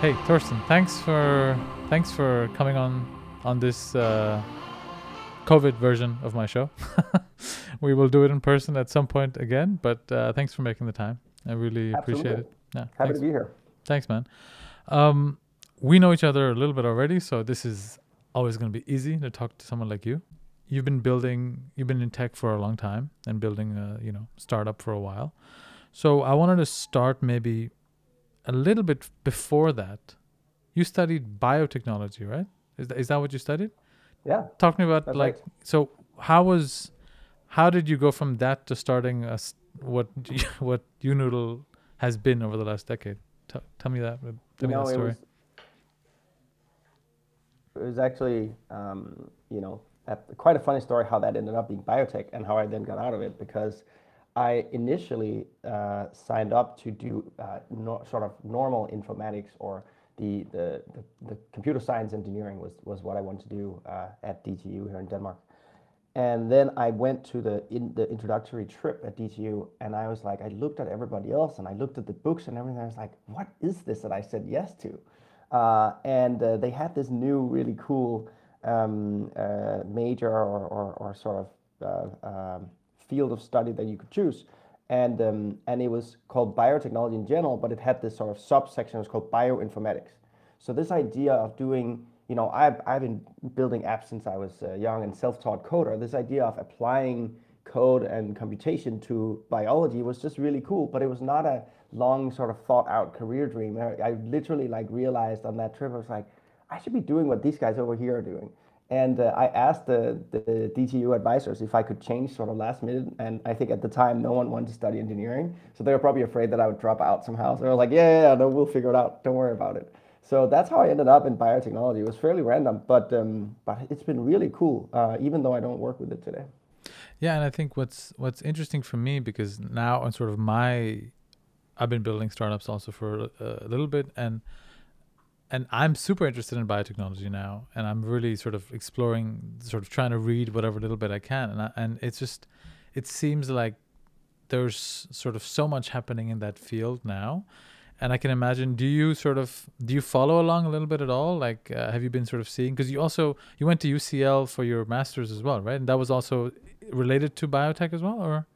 Hey, Torsten, thanks for thanks for coming on on this uh, COVID version of my show. we will do it in person at some point again, but uh, thanks for making the time. I really appreciate it. Yeah, Happy thanks. to be here. Thanks, man. Um, we know each other a little bit already, so this is always going to be easy to talk to someone like you. You've been building, you've been in tech for a long time and building a you know startup for a while. So I wanted to start maybe a little bit before that. You studied biotechnology, right? Is that, is that what you studied? Yeah, Talk to me about like right. so. How was, how did you go from that to starting a what what YouNoodle has been over the last decade? Tell, tell me that. Tell me No, that it story. was, it was actually, um, you know, quite a funny story how that ended up being biotech and how I then got out of it because I initially uh, signed up to do uh, no, sort of normal informatics or the, the, the, the computer science engineering was, was what I wanted to do uh, at DTU here in Denmark. And then I went to the in the introductory trip at DTU, and I was like, I looked at everybody else, and I looked at the books and everything. I was like, what is this that I said yes to? Uh, and uh, they had this new, really cool um, uh, major or, or, or sort of um, field of study that you could choose. And, um, and it was called biotechnology in general, but it had this sort of subsection, it was called bioinformatics. So this idea of doing, you know, I've, I've been building apps since I was uh, young and self-taught coder. This idea of applying code and computation to biology was just really cool, but it was not a long sort of thought out career dream. I, I literally like realized on that trip, I was like, I should be doing what these guys over here are doing. And uh, I asked the, the DTU advisors if I could change sort of last minute. And I think at the time, no one wanted to study engineering. So they were probably afraid that I would drop out somehow. So they were like, yeah, yeah, yeah, no, we'll figure it out. Don't worry about it. So that's how I ended up in biotechnology. It was fairly random, but, um, but it's been really cool, uh, even though I don't work with it today. Yeah, and I think what's what's interesting for me because now on sort of my, I've been building startups also for a, a little bit, and and I'm super interested in biotechnology now, and I'm really sort of exploring, sort of trying to read whatever little bit I can, and I, and it's just, it seems like there's sort of so much happening in that field now, and I can imagine. Do you sort of do you follow along a little bit at all? Like, uh, have you been sort of seeing? Because you also you went to UCL for your masters as well, right? And that was also related to biotech as well, or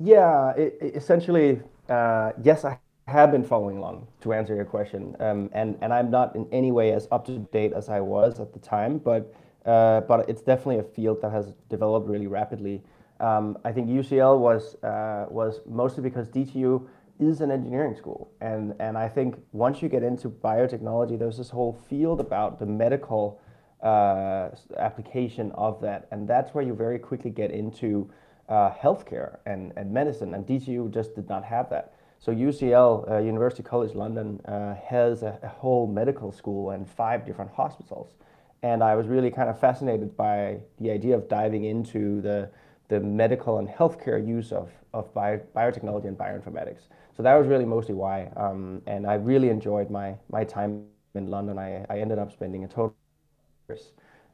Yeah, it, it essentially, uh, yes, I have been following along to answer your question, um, and and I'm not in any way as up to date as I was at the time, but uh, but it's definitely a field that has developed really rapidly. Um, I think UCL was uh, was mostly because DTU is an engineering school, and and I think once you get into biotechnology, there's this whole field about the medical uh, application of that, and that's where you very quickly get into uh, healthcare and, and medicine, and DTU just did not have that. So UCL, uh, University College London, uh, has a, a whole medical school and five different hospitals, and I was really kind of fascinated by the idea of diving into the the medical and healthcare use of, of bio, biotechnology and bioinformatics. So that was really mostly why, um, and I really enjoyed my, my time in London. I, I ended up spending a total years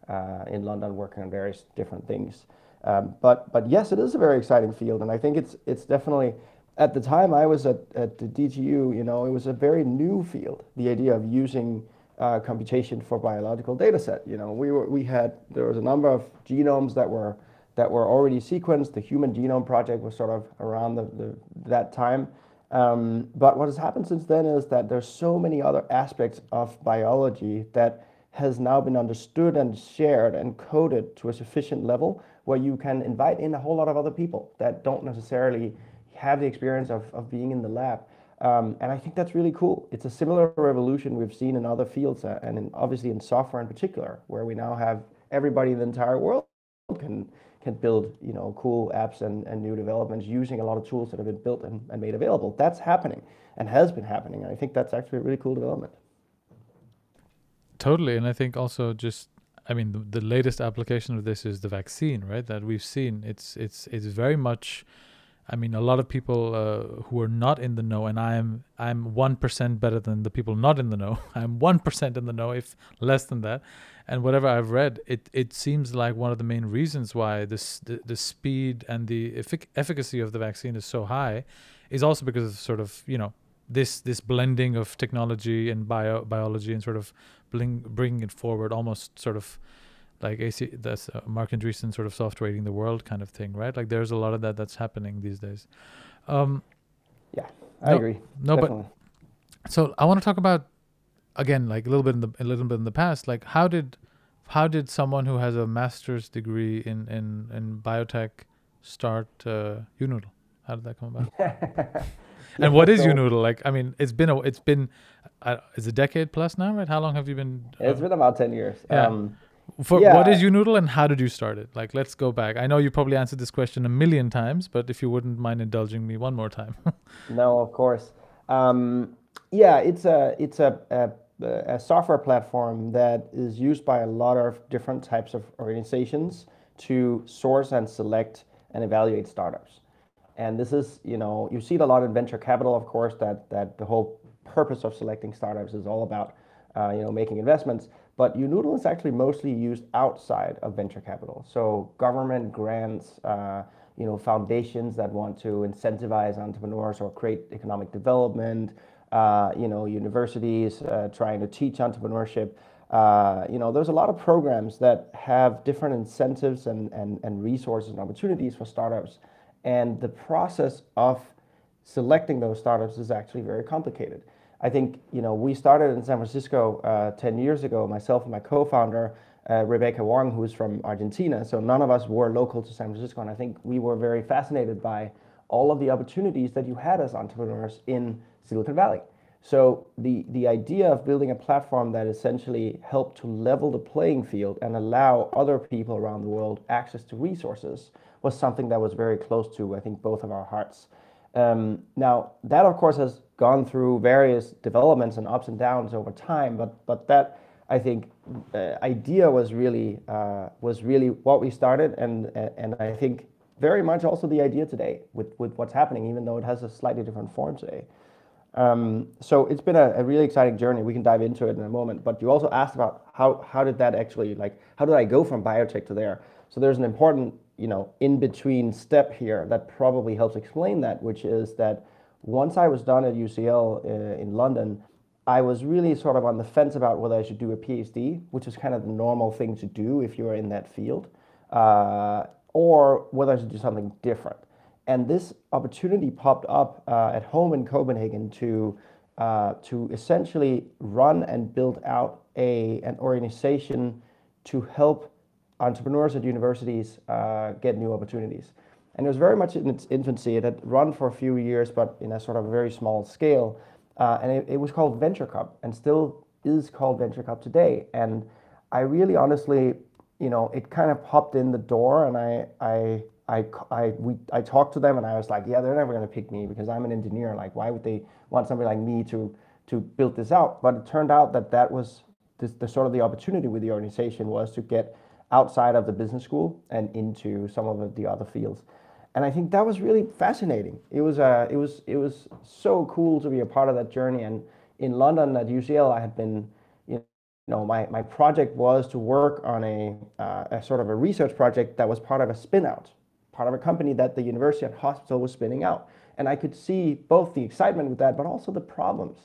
uh, in London working on various different things. Um, but but yes, it is a very exciting field, and I think it's it's definitely at the time I was at, at the DTU, you know, it was a very new field. The idea of using uh, computation for biological data set. You know, we were we had there was a number of genomes that were that were already sequenced. The Human Genome Project was sort of around the, the that time. Um, but what has happened since then is that there's so many other aspects of biology that has now been understood and shared and coded to a sufficient level where you can invite in a whole lot of other people that don't necessarily have the experience of, of being in the lab. Um, and I think that's really cool. It's a similar revolution we've seen in other fields uh, and in, obviously in software in particular, where we now have everybody in the entire world can can build you know cool apps and, and new developments using a lot of tools that have been built and, and made available. That's happening and has been happening. And I think that's actually a really cool development. Totally, and I think also just I mean the, the latest application of this is the vaccine, right? That we've seen. It's it's it's very much. I mean, a lot of people uh, who are not in the know, and I am I'm one percent better than the people not in the know. I'm one percent in the know, if less than that. And whatever I've read, it it seems like one of the main reasons why this the, the speed and the effic- efficacy of the vaccine is so high, is also because of sort of you know this this blending of technology and bio biology and sort of bring bringing it forward, almost sort of like AC that's uh, Marc Andreessen sort of software eating the world kind of thing, right? Like there's a lot of that that's happening these days. Um, yeah, I no, agree. No, Definitely. but so I want to talk about again, like a little bit in the a little bit in the past, like how did how did someone who has a master's degree in in in biotech start uh, YouNoodle? How did that come about? and what is so, YouNoodle? Like, I mean, it's been a it's been uh, it's a decade plus now, right? How long have you been? Uh, it's been about ten years. Yeah. Um, for yeah. what is YouNoodle and how did you start it? Like, let's go back. I know you probably answered this question a million times, but if you wouldn't mind indulging me one more time. no, of course. Um, yeah, it's a it's a, a a software platform that is used by a lot of different types of organizations to source and select and evaluate startups. And this is, you know, you see it a lot in venture capital, of course, that that the whole purpose of selecting startups is all about, uh, you know, making investments. But YouNoodle is actually mostly used outside of venture capital. So government grants, uh, you know, foundations that want to incentivize entrepreneurs or create economic development, uh, you know, universities uh, trying to teach entrepreneurship. Uh, you know, there's a lot of programs that have different incentives and, and, and resources and opportunities for startups. And the process of selecting those startups is actually very complicated. I think, you know, we started in San Francisco uh, 10 years ago, myself and my co-founder, uh, Rebecca Wong, who's from Argentina. So none of us were local to San Francisco. And I think we were very fascinated by all of the opportunities that you had as entrepreneurs in Silicon Valley. So the, the idea of building a platform that essentially helped to level the playing field and allow other people around the world access to resources was something that was very close to, I think, both of our hearts. Um, now, that of course has gone through various developments and ups and downs over time, but, but that I think uh, idea was really uh, was really what we started, and and I think very much also the idea today with, with what's happening, even though it has a slightly different form today. Um, so it's been a, a, really exciting journey. We can dive into it in a moment. But you also asked about how how did that actually like how did I go from biotech to there? So there's an important you know in between step here that probably helps explain that, which is that once I was done at UCL uh, in London, I was really sort of on the fence about whether I should do a PhD, which is kind of the normal thing to do if you're in that field, uh, or whether I should do something different. And this opportunity popped up uh, at home in Copenhagen to uh, to essentially run and build out a an organization to help entrepreneurs at universities uh, get new opportunities. And it was very much in its infancy. It had run for a few years, but in a sort of very small scale. Uh, and it, it was called Venture Cup, and still is called Venture Cup today. And I really, honestly, you know, it kind of popped in the door, and I I I, I, we, I talked to them and I was like, yeah, they're never going to pick me because I'm an engineer. Like, why would they want somebody like me to, to build this out? But it turned out that that was this, the sort of the opportunity with the organization was to get outside of the business school and into some of the other fields. And I think that was really fascinating. It was, uh, it was, it was so cool to be a part of that journey. And in London at UCL, I had been, you know, my, my project was to work on a, uh, a sort of a research project that was part of a spin out part of a company that the university and hospital was spinning out. And I could see both the excitement with that, but also the problems,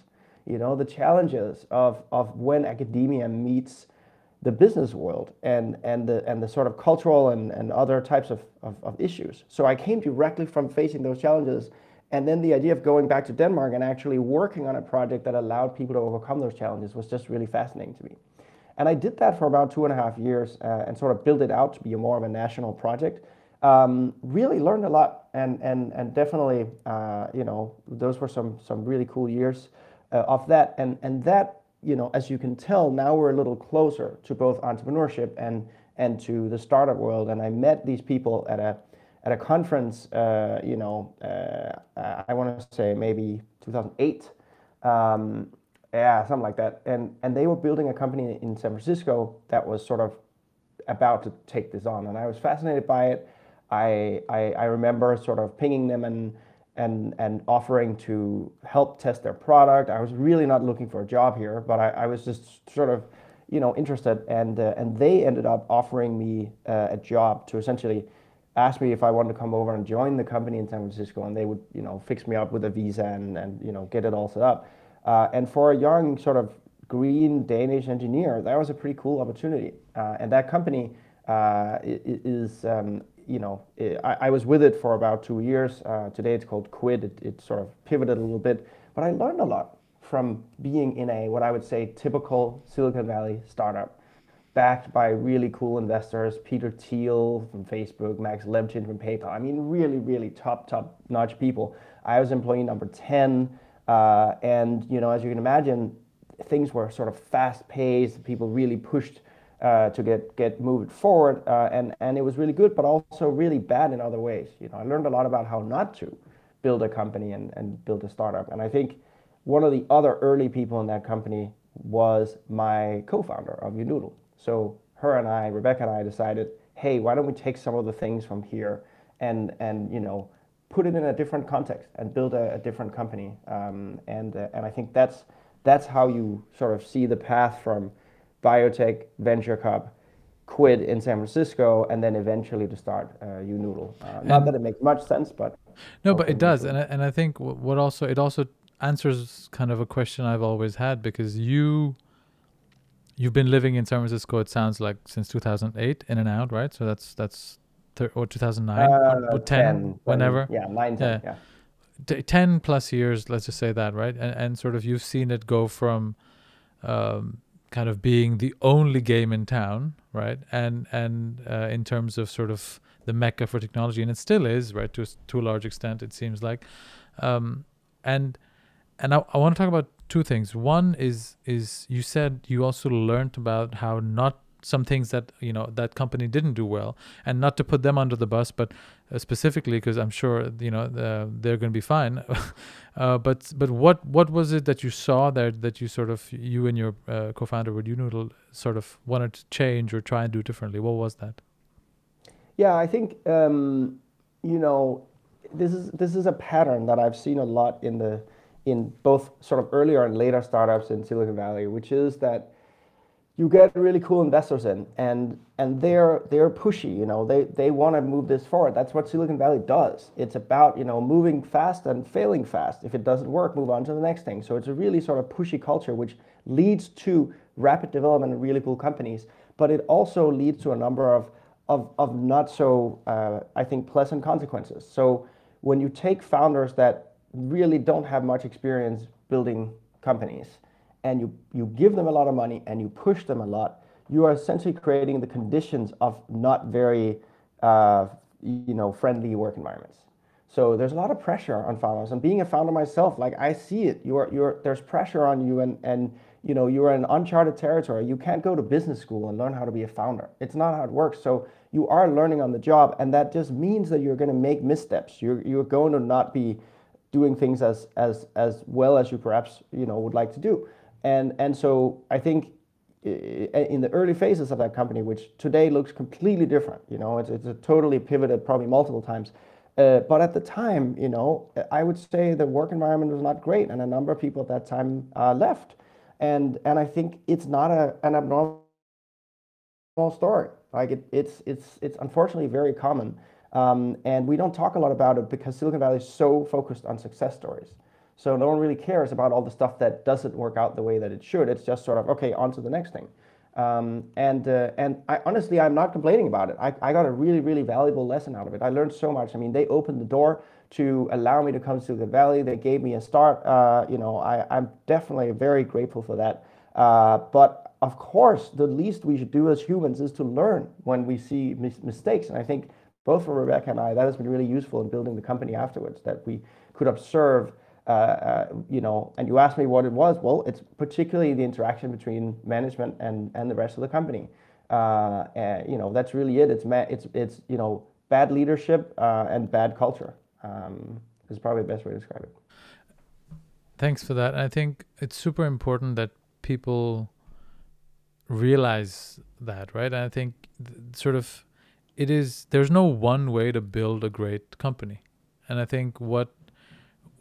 you know, the challenges of, of when academia meets the business world and, and, the, and the sort of cultural and, and other types of, of, of issues. So I came directly from facing those challenges. And then the idea of going back to Denmark and actually working on a project that allowed people to overcome those challenges was just really fascinating to me. And I did that for about two and a half years uh, and sort of built it out to be more of a national project um, really learned a lot and and and definitely uh, you know those were some some really cool years uh, of that and and that you know as you can tell now we're a little closer to both entrepreneurship and and to the startup world. And I met these people at a at a conference uh, you know uh, I want to say maybe 2008 um, yeah something like that. And and they were building a company in San Francisco that was sort of about to take this on. And I was fascinated by it. I, I, I remember sort of pinging them and and and offering to help test their product. I was really not looking for a job here, but I, I was just sort of you know interested, and uh, and they ended up offering me uh, a job to essentially ask me if I wanted to come over and join the company in San Francisco, and they would, you know, fix me up with a visa and, and you know, get it all set up. Uh, and for a young sort of green Danish engineer, that was a pretty cool opportunity. Uh, and that company uh, is, um, you know, I, I, was with it for about two years. Uh, today it's called Quid. It, it sort of pivoted a little bit, but I learned a lot from being in a what I would say typical Silicon Valley startup backed by really cool investors, Peter Thiel from Facebook, Max Levchin from PayPal. I mean, really, really top, top notch people. I was employee number 10. Uh, and, you know, as you can imagine, things were sort of fast paced. People really pushed to get, get moved forward. Uh, and, and it was really good, but also really bad in other ways. You know, I learned a lot about how not to build a company and, and build a startup. And I think one of the other early people in that company was my co-founder of YouNoodle. So her and I, Rebecca and I decided, hey, why don't we take some of the things from here and, and you know, put it in a different context and build a, a different company. Um, and, uh, and I think that's, that's how you sort of see the path from biotech, venture cup, quid in San Francisco, and then eventually to start uh, YouNoodle. Uh, not that it makes much sense, but no, but it does, and I, and I think what also it also answers kind of a question I've always had because you you've been living in San Francisco. It sounds like since 2008, in and out, right? So that's that's thir- or 2009 uh, or 10, 10 whenever. yeah, nine, 10, yeah. yeah. 10 plus years, let's just say that, right? And, and sort of you've seen it go from um, kind of being the only game in town, right? And and uh, in terms of sort of the mecca for technology, and it still is, right? To to a large extent, it seems like. Um, and and I, I want to talk about two things. One is is you said you also learned about how not some things that you know that company didn't do well, and not to put them under the bus, but uh, specifically because I'm sure you know they're going to be fine. uh, but but what what was it that you saw there that you sort of you and your uh, co-founder with YouNoodle sort of wanted to change or try and do differently? What was that? Yeah, I think um, you know this is this is a pattern that I've seen a lot in the in both sort of earlier and later startups in Silicon Valley, which is that you get really cool investors in and and they're they're pushy you know they they want to move this forward. That's what silicon valley does. It's about you know moving fast and failing fast. If it doesn't work move on to the next thing. So it's a really sort of pushy culture which leads to rapid development and really cool companies but it also leads to a number of of, of not so uh, i think pleasant consequences. So when you take founders that really don't have much experience building companies and you, you give them a lot of money and you push them a lot, you are essentially creating the conditions of not very uh, you know, friendly work environments. So there's a lot of pressure on founders. And being a founder myself, like I see it, you're, you're, there's pressure on you and, and you know, you're in uncharted territory. You can't go to business school and learn how to be a founder. It's not how it works. So you are learning on the job. And that just means that you're going to make missteps. You're, you're going to not be doing things as as as well as you perhaps you know would like to do and and so i think in the early phases of that company which today looks completely different you know it's, totally pivoted probably multiple times uh, but at the time you know i would say the work environment was not great and a number of people at that time uh, left and and i think it's not a an abnormal story like it, it's it's it's unfortunately very common um, and we don't talk a lot about it because Silicon Valley is so focused on success stories. So no one really cares about all the stuff that doesn't work out the way that it should. It's just sort of, okay, on to the next thing. Um, and uh, and I, honestly, I'm not complaining about it. I, I got a really, really valuable lesson out of it. I learned so much. I mean, they opened the door to allow me to come to the Valley. They gave me a start. Uh, you know, I, I'm definitely very grateful for that. Uh, but of course, the least we should do as humans is to learn when we see mis- mistakes. And I think both for Rebecca and I, that has been really useful in building the company afterwards, that we could observe, uh, uh, you know, and you asked me what it was. Well, it's particularly the interaction between management and, and the rest of the company. Uh, and, you know, that's really it. It's, ma- it's, it's you know, bad leadership uh, and bad culture um, is probably the best way to describe it. Thanks for that. I think it's super important that people realize that, right? And I think th- sort of it is there's no one way to build a great company and i think what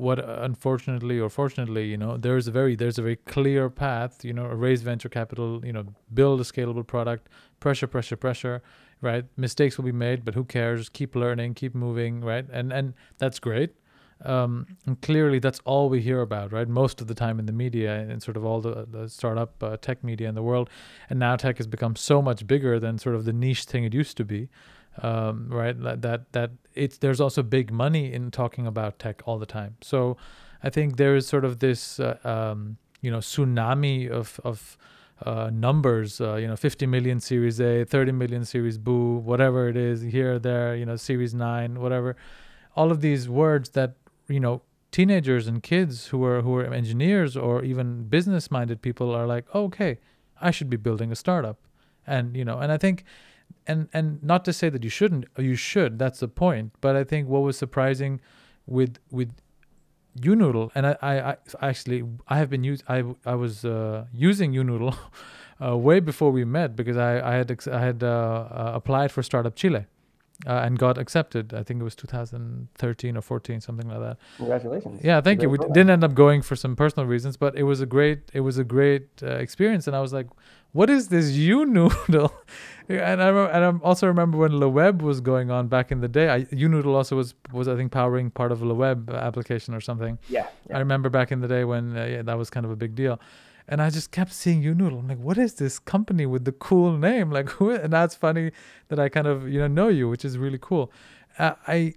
what unfortunately or fortunately you know there's a very there's a very clear path you know raise venture capital you know build a scalable product pressure pressure pressure right? Mistakes will be made, but who cares? Keep learning, keep moving, right? And and that's great. Um, and clearly, that's all we hear about, right? Most of the time in the media and sort of all the, the startup uh, tech media in the world. And now tech has become so much bigger than sort of the niche thing it used to be, um, right? That that it's there's also big money in talking about tech all the time. So I think there is sort of this, uh, um, you know, tsunami of of uh, numbers, uh, you know, 50 million Series A, 30 million Series Boo, whatever it is, here, there, you know, Series 9, whatever. All of these words that, you know, teenagers and kids who are who are engineers or even business minded people are like, oh, okay, I should be building a startup. And, you know, and I think and and not to say that you shouldn't, you should, that's the point. But I think what was surprising with with YouNoodle, and I, I, I actually I have been use I I was uh, using YouNoodle uh, way before we met because I I had I had uh, uh applied for Startup Chile. Uh, and got accepted. I think it was 2013 or 14, something like that. Congratulations! Yeah, thank you. We didn't end up going for some personal reasons, but it was a great it was a great uh, experience. And I was like, "What is this YouNoodle?" and I and I also remember when Le Web was going on back in the day. I, YouNoodle also was was I think powering part of a Le Web application or something. Yeah, yeah. I remember back in the day when uh, yeah, that was kind of a big deal. And I just kept seeing YouNoodle. I'm like, what is this company with the cool name? Like, who? And that's funny that I kind of you know know you, which is really cool. Uh, I.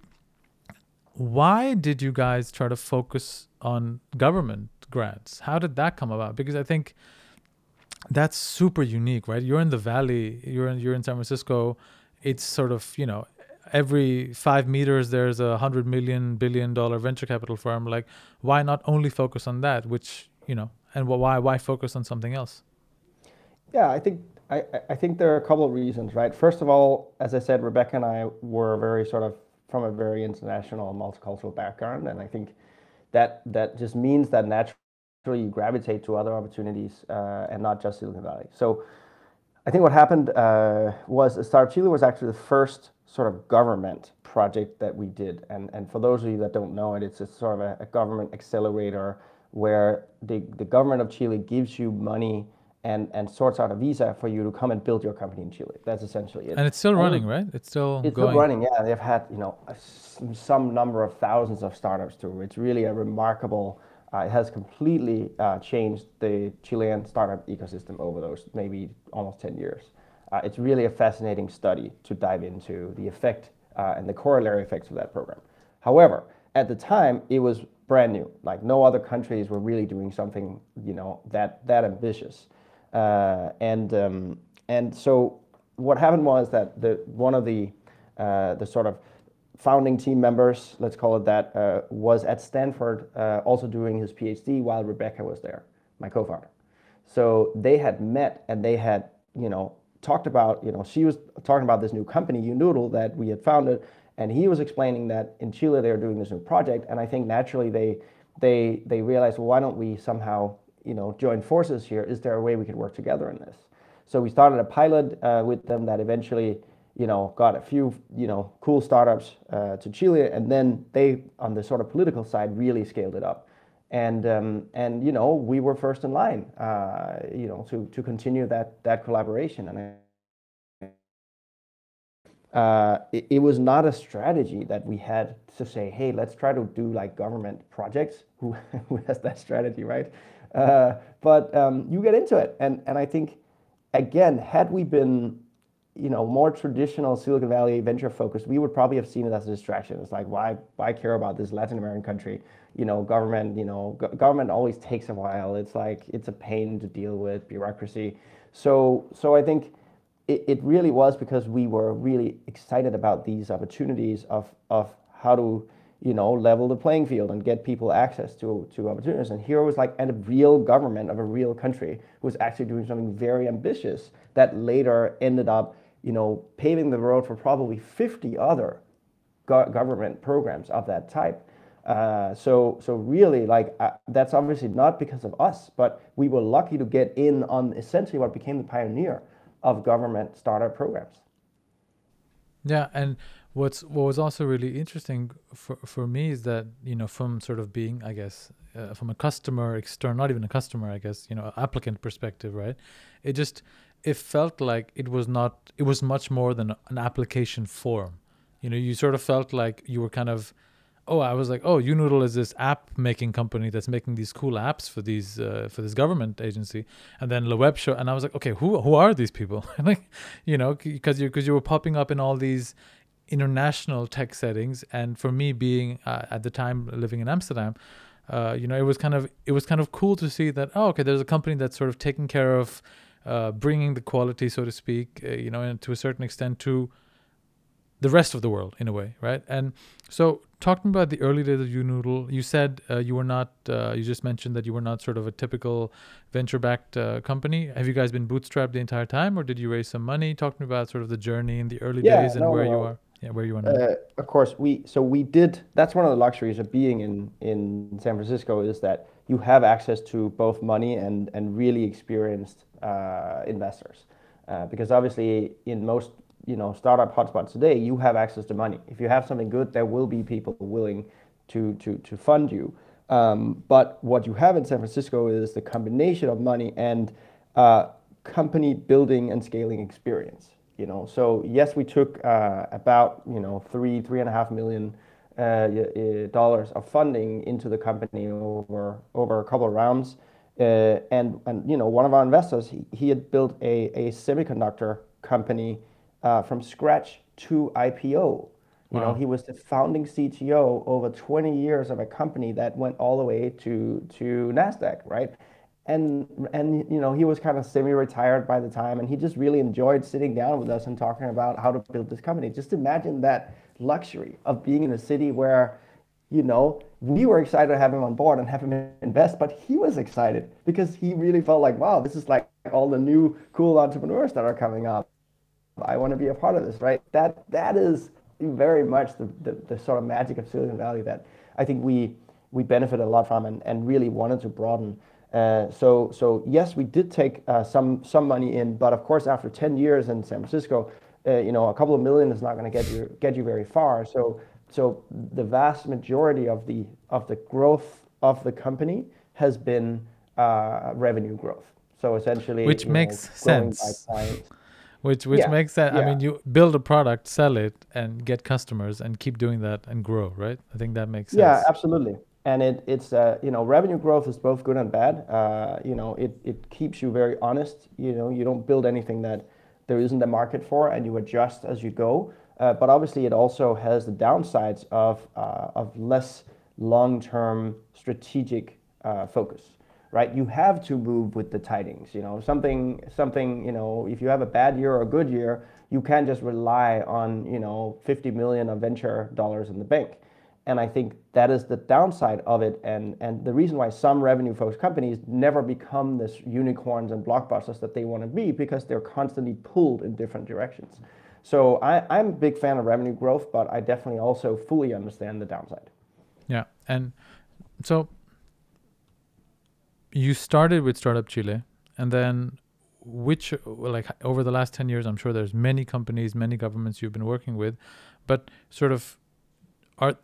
Why did you guys try to focus on government grants? How did that come about? Because I think that's super unique, right? You're in the valley, you're in you're in San Francisco. It's sort of you know every five meters there's a hundred million billion dollar venture capital firm. Like, why not only focus on that? Which you know, and why why focus on something else? Yeah, I think I, I think there are a couple of reasons, right? First of all, as I said, Rebecca and I were very sort of from a very international multicultural background, and I think that that just means that naturally you gravitate to other opportunities uh, and not just Silicon Valley. So I think what happened uh, was Startup Chile was actually the first sort of government project that we did. And, and for those of you that don't know it, it's a sort of a, a government accelerator where the, the government of Chile gives you money and, and sorts out a visa for you to come and build your company in Chile. That's essentially it. And it's still running, right? It's still it's going. still running. Yeah, they've had you know some number of thousands of startups too. It's really a remarkable uh, it has completely uh, changed the Chilean startup ecosystem over those maybe almost 10 years. Uh, it's really a fascinating study to dive into the effect uh, and the corollary effects of that program. However, at the time, it was brand new. Like no other countries were really doing something, you know, that that ambitious. Uh, and um, and so what happened was that the one of the uh, the sort of founding team members, let's call it that, uh, was at Stanford uh, also doing his PhD while Rebecca was there, my co-founder. So they had met and they had, you know, talked about, you know, she was talking about this new company, YouNoodle, that we had founded, and he was explaining that in Chile they are doing this new project, and I think naturally they they they realized, well, why don't we somehow, you know, join forces here? Is there a way we could work together in this? So we started a pilot uh, with them that eventually you know, got a few, you know, cool startups uh, to Chile, and then they, on the sort of political side, really scaled it up. And um, and you know, we were first in line, uh, you know, to to continue that that collaboration. And I, uh, it, it, was not a strategy that we had to say, hey, let's try to do like government projects. Who who has that strategy, right? Uh, but um, you get into it, and and I think, again, had we been you know, more traditional Silicon Valley venture focused, we would probably have seen it as a distraction. It's like, why, why care about this Latin American country? You know, government, you know, go- government always takes a while. It's like, it's a pain to deal with, bureaucracy. So, so I think it, really was because we were really excited about these opportunities of, how to, you know, level the playing field and get people access to, to opportunities. And here was like a real government of a real country who was actually doing something very ambitious that later ended up you know, paving the road for probably 50 other go- government programs of that type. Uh, so, so really, like uh, that's obviously not because of us, but we were lucky to get in on essentially what became the pioneer of government startup programs. Yeah, and what's what was also really interesting for for me is that you know from sort of being I guess uh, from a customer external, not even a customer, I guess you know applicant perspective, right? It just it felt like it was not it was much more than an application form you know you sort of felt like you were kind of oh i was like oh younoodle is this app making company that's making these cool apps for these uh, for this government agency. And then the web show and i was like okay who who are these people? Like you know because you because you were popping up in all these international tech settings. And for me being uh, at the time living in amsterdam uh, you know, it was kind of it was kind of cool to see that oh, okay, there's a company that's sort of taking care of uh, bringing the quality, so to speak, uh, you know, and to a certain extent to the rest of the world in a way, right? And so, talking about the early days of YouNoodle, you said uh, you were not. Uh, you just mentioned that you were not sort of a typical venture-backed uh, company. Have you guys been bootstrapped the entire time, or did you raise some money? Talking about sort of the journey in the early Yeah, days and no, where you are, yeah, where you are now. Uh, of course, we so we did. That's one of the luxuries of being in in San Francisco is that you have access to both money and and really experienced uh, investors. Uh, because obviously, in most you know startup hotspots today, you have access to money. If you have something good, there will be people willing to to to fund you. Um, but what you have in San Francisco is the combination of money and uh, company building and scaling experience. You know, so yes, we took uh, about you know three three and a half million uh, dollars of funding into the company over over a couple of rounds, uh, and and you know one of our investors he, he had built a, a semiconductor company uh, from scratch to IPO. You know, he was the founding CTO over 20 years of a company that went all the way to to Nasdaq, right? And and you know, he was kind of semi-retired by the time, and he just really enjoyed sitting down with us and talking about how to build this company. Just imagine that luxury of being in a city where, you know, we were excited to have him on board and have him invest, but he was excited because he really felt like, wow, this is like all the new cool entrepreneurs that are coming up. I want to be a part of this, right? That that is very much the, the, the sort of magic of Silicon Valley that I think we we benefit a lot from and, and really wanted to broaden. Uh, so so yes, we did take uh, some some money in, but of course after 10 years in San Francisco, uh, you know, a couple of million is not going to get you get you very far. So so the vast majority of the of the growth of the company has been uh, revenue growth. So essentially, Which you know, makes sense. Which which Yeah, makes sense. I mean, you build a product, sell it, and get customers, and keep doing that and grow, right? I think that makes sense. Yeah, absolutely. And it, it's uh, you know revenue growth is both good and bad. Uh, you know it, it keeps you very honest. You know you don't build anything that there isn't a market for, and you adjust as you go. Uh, but obviously, it also has the downsides of uh, of less long-term strategic uh, focus. Right? You have to move with the tidings. You know something something. You know if you have a bad year or a good year, you can't just rely on you know 50 million of venture dollars in the bank. And I think that is the downside of it, and and the reason why some revenue-focused companies never become this unicorns and blockbusters that they want to be because they're constantly pulled in different directions. So I, I'm a big fan of revenue growth, but I definitely also fully understand the downside. Yeah, and so you started with Startup Chile, and then which like over the last 10 years i'm sure there's many companies many governments you've been working with but sort of are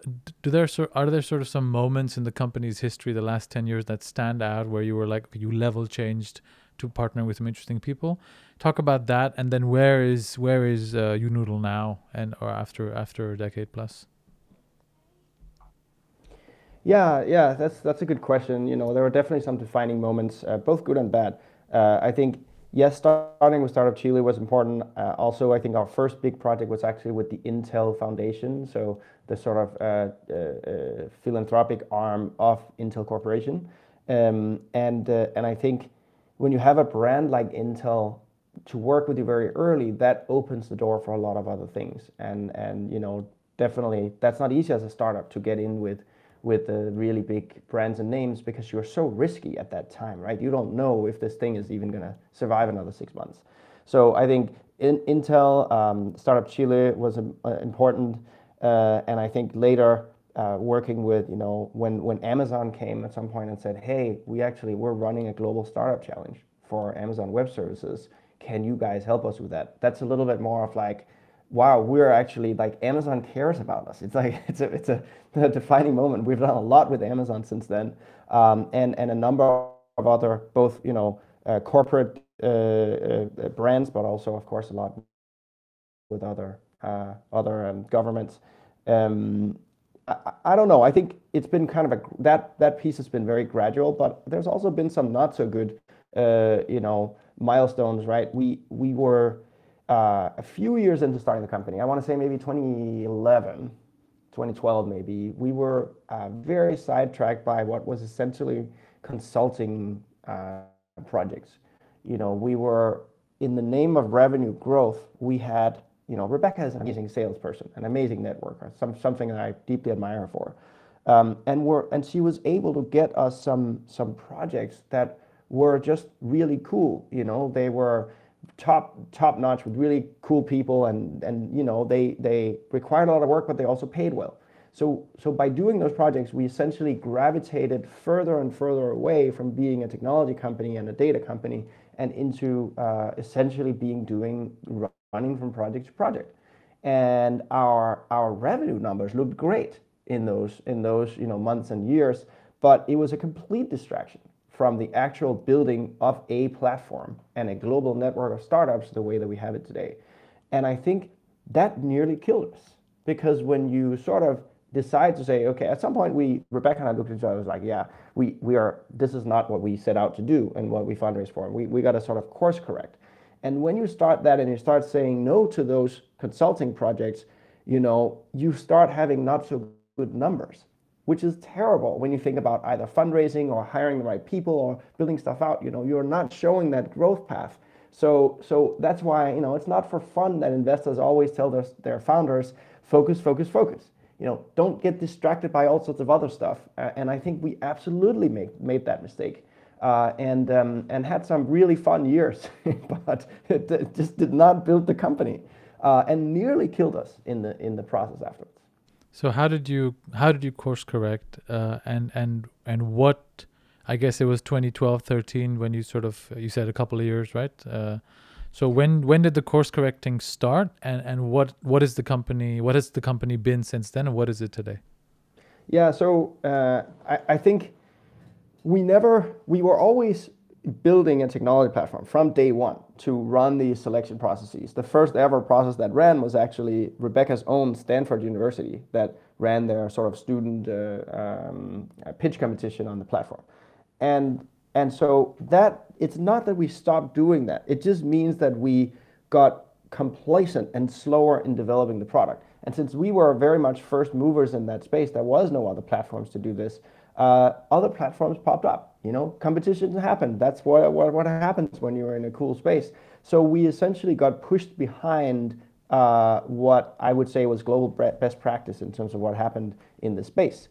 do there sort are there sort of some moments in the company's history the last 10 years that stand out where you were like you level changed to partner with some interesting people? Talk about that and then where is where is uh, younoodle now and or after after a decade plus Yeah, yeah, that's that's a good question. You know, there were definitely some defining moments, uh, both good and bad. Uh, I think yes, starting with Startup Chile was important. Uh, also, I think our first big project was actually with the Intel Foundation, so the sort of uh, uh, uh, philanthropic arm of Intel Corporation. Um, and and I think when you have a brand like Intel to work with you very early, that opens the door for a lot of other things. And and you know, definitely that's not easy as a startup to get in with with the really big brands and names because you're so risky at that time, right? You don't know if this thing is even going to survive another six months. So I think in, Intel, um, Startup Chile was um, uh, important, uh, and I think later uh, working with you know when when Amazon came at some point and said, hey, we actually we're running a global startup challenge for Amazon Web Services. Can you guys help us with that? That's a little bit more of like wow, we're actually like Amazon cares about us. It's like it's a it's a, defining moment. We've done a lot with Amazon since then, um, and and a number of other both you know uh, corporate uh, uh, brands, but also, of course, a lot with other uh, other um, governments. Um, I, I, don't know. I think it's been kind of a that that piece has been very gradual, but there's also been some not so good, uh, you know, milestones. Right? We we were uh, a few years into starting the company. I want to say maybe 2011, 2012, maybe. We were uh, very sidetracked by what was essentially consulting uh, projects. You know, we were in the name of revenue growth. We had you know, Rebecca is an amazing salesperson, an amazing networker, some, something that I deeply admire for. Um, and we're, and she was able to get us some some projects that were just really cool. You know, they were top top notch with really cool people, and and you know they they required a lot of work, but they also paid well. So so by doing those projects, we essentially gravitated further and further away from being a technology company and a data company, and into uh, essentially being doing running from project to project. And our our revenue numbers looked great in those in those you know months and years, but it was a complete distraction from the actual building of a platform and a global network of startups the way that we have it today. And I think that nearly killed us because when you sort of decide to say, okay, at some point we Rebecca and I looked at each other, and was like, yeah, we we are this is not what we set out to do and what we fundraise for. We we got to sort of course correct. And when you start that and you start saying no to those consulting projects, you know, you start having not so good numbers, which is terrible when you think about either fundraising or hiring the right people or building stuff out. You know, you're not showing that growth path. So, so that's why you know it's not for fun that investors always tell their, their founders focus, focus, focus. You know, don't get distracted by all sorts of other stuff. Uh, and I think we absolutely make, made that mistake uh, and um, and had some really fun years, but it, it, just did not build the company, uh, and nearly killed us in the in the process afterwards. So how did you how did you course correct uh, and and and what I guess it was 2012 13 when you sort of you said a couple of years right? Uh, so when when did the course correcting start? And and what what is the company what has the company been since then and what is it today? Yeah so uh, I, I think we never, we were always building a technology platform from day one to run these selection processes. The first ever process that ran was actually Rebecca's own Stanford University that ran their sort of student uh, um, pitch competition on the platform. And, and so that, it's not that we stopped doing that. It just means that we got complacent and slower in developing the product. And since we were very much first movers in that space, there was no other platforms to do this uh, other platforms popped up. You know, competition happened. That's what, what, what happens when you're in a cool space. So we essentially got pushed behind uh, what I would say was global best practice in terms of what happened in the space.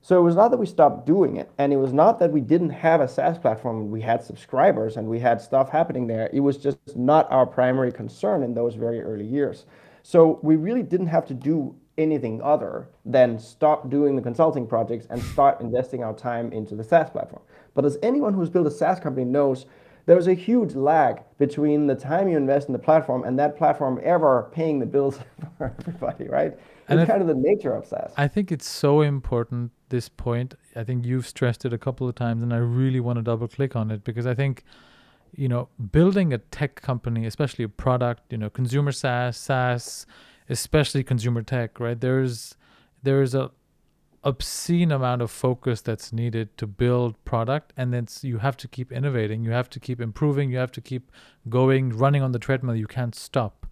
So it was not that we stopped doing it, and it was not that we didn't have a SaaS platform. We had subscribers and we had stuff happening there. It was just not our primary concern in those very early years. So we really didn't have to do anything other than stop doing the consulting projects and start investing our time into the SaaS platform. But as anyone who's built a SaaS company knows, there's a huge lag between the time you invest in the platform and that platform ever paying the bills for everybody, right? And it's kind of the nature of SaaS. I think it's so important this point. I think you've stressed it a couple of times, and I really want to double click on it because I think, you know, building a tech company, especially a product, you know, consumer SaaS, SaaS, especially consumer tech, right? There's there's a obscene amount of focus that's needed to build product and then you have to keep innovating you have to keep improving you have to keep going running on the treadmill you can't stop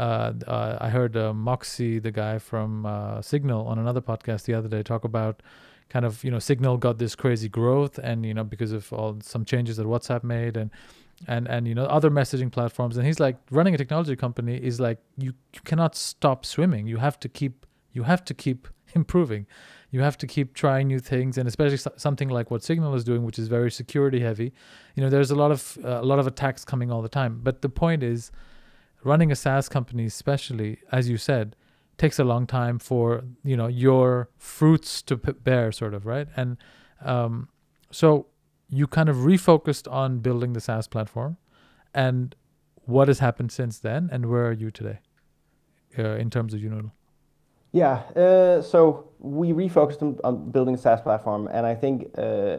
uh, uh, i heard uh, moxie the guy from uh, signal on another podcast the other day talk about kind of you know signal got this crazy growth and you know because of all some changes that whatsapp made and and and you know other messaging platforms. And he's like running a technology company is like you, you cannot stop swimming. You have to keep you have to keep improving. You have to keep trying new things. And especially something like what signal is doing which is very security heavy. You know there's a lot of uh, a lot of attacks coming all the time. But the point is running a SaaS company especially as you said takes a long time for you know your fruits to bear sort of right? And um, so you kind of refocused on building the SaaS platform, and what has happened since then, and where are you today uh, in terms of YouNoodle? Yeah, uh, so we refocused on, on, building a SaaS platform, and I think uh,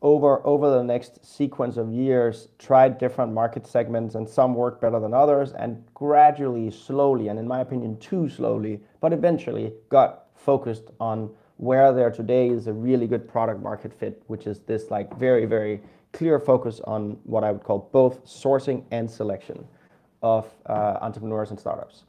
over over the next sequence of years tried different market segments and some worked better than others and gradually slowly and in my opinion too slowly but eventually got focused on where they are today is a really good product market fit which is this like very very clear focus on what i would call both sourcing and selection of uh, entrepreneurs and startups.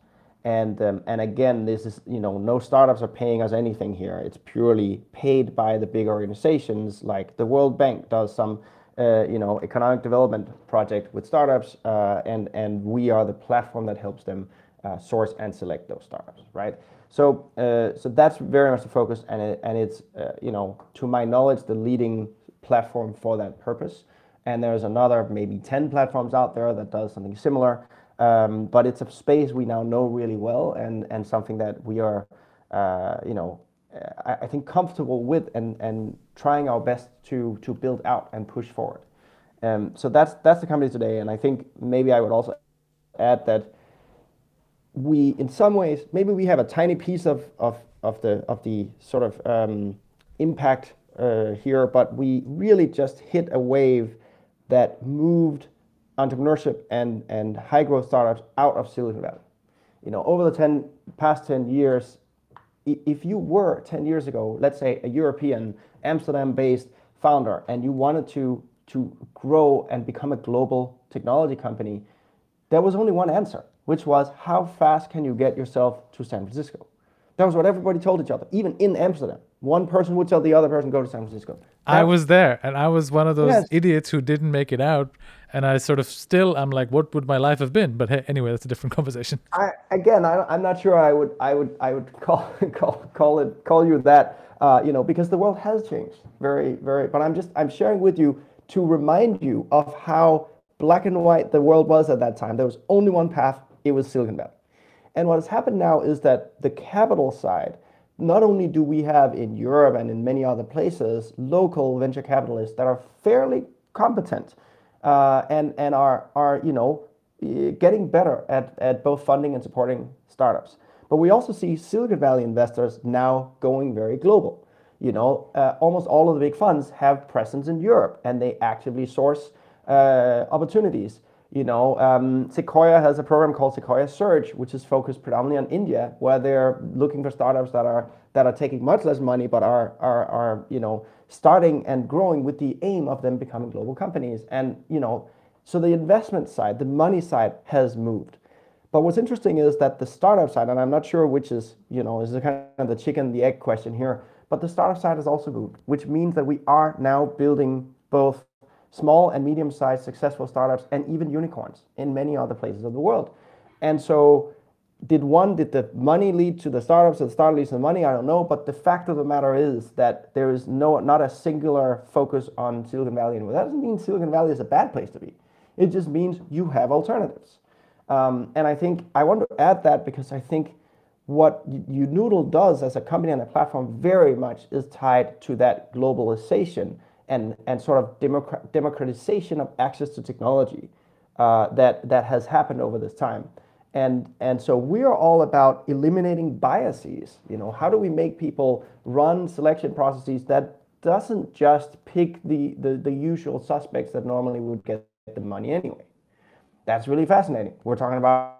And um, and again this is you know no startups are paying us anything here. It's purely paid by the big organizations like the world bank does some uh, you know economic development project with startups uh, and and we are the platform that helps them uh, source and select those startups right so uh, so that's very much the focus and it, and it's uh, you know to my knowledge the leading platform for that purpose and there's another maybe 10 platforms out there that does something similar um, but it's a space we now know really well and, something that we are, uh, you know, I, think comfortable with and, and trying our best to, to build out and push forward. Um, so that's, that's the company today. And I think maybe I would also add that we, in some ways, maybe we have a tiny piece of, the, of the sort of um, impact uh, here, but we really just hit a wave that moved entrepreneurship and, and high growth startups out of Silicon Valley. You know, over the 10, past 10 years, if you were 10 years ago, let's say a European, Amsterdam based founder, and you wanted to grow and become a global technology company, there was only one answer, which was how fast can you get yourself to San Francisco? That was what everybody told each other, even in Amsterdam. One person would tell the other person, go to San Francisco. I was there, and I was one of those yes. idiots who didn't make it out and I sort of still I'm like, what would my life have been? But hey, anyway, that's a different conversation. I, again, I, am not sure I would I would I would call call call it call you that, uh, you know, because the world has changed very very. But I'm just I'm sharing with you to remind you of how black and white the world was at that time. There was only one path. It was Silicon Valley. And what has happened now is that the capital side. Not only do we have in Europe and in many other places local venture capitalists that are fairly competent uh, and and are are you know getting better at, at both funding and supporting startups. But we also see Silicon Valley investors now going very global. You know, uh, almost all of the big funds have presence in Europe, and they actively source uh, opportunities. You know, um, Sequoia has a program called Sequoia Surge, which is focused predominantly on India, where they're looking for startups that are that are taking much less money, but are are are you know starting and growing with the aim of them becoming global companies. And, you know, so the investment side, the money side has moved. But what's interesting is that the startup side, and I'm not sure which is, you know, is the kind of the chicken, the egg question here, but the startup side has also moved, which means that we are now building both small and medium sized successful startups and even unicorns in many other places of the world. And so did one did the money lead to the startups or the startup leads to the money? I don't know but the fact of the matter is that there is no not a singular focus on silicon valley anymore. That doesn't mean silicon valley is a bad place to be. It just means you have alternatives. Um, and i think i want to add that because i think what Noodle does as a company and a platform very much is tied to that globalization and, and sort of democratization of access to technology uh, that, that has happened over this time. And, so we are all about eliminating biases. You know, how do we make people run selection processes that doesn't just pick the usual suspects that normally would get the money anyway? That's really fascinating. We're talking about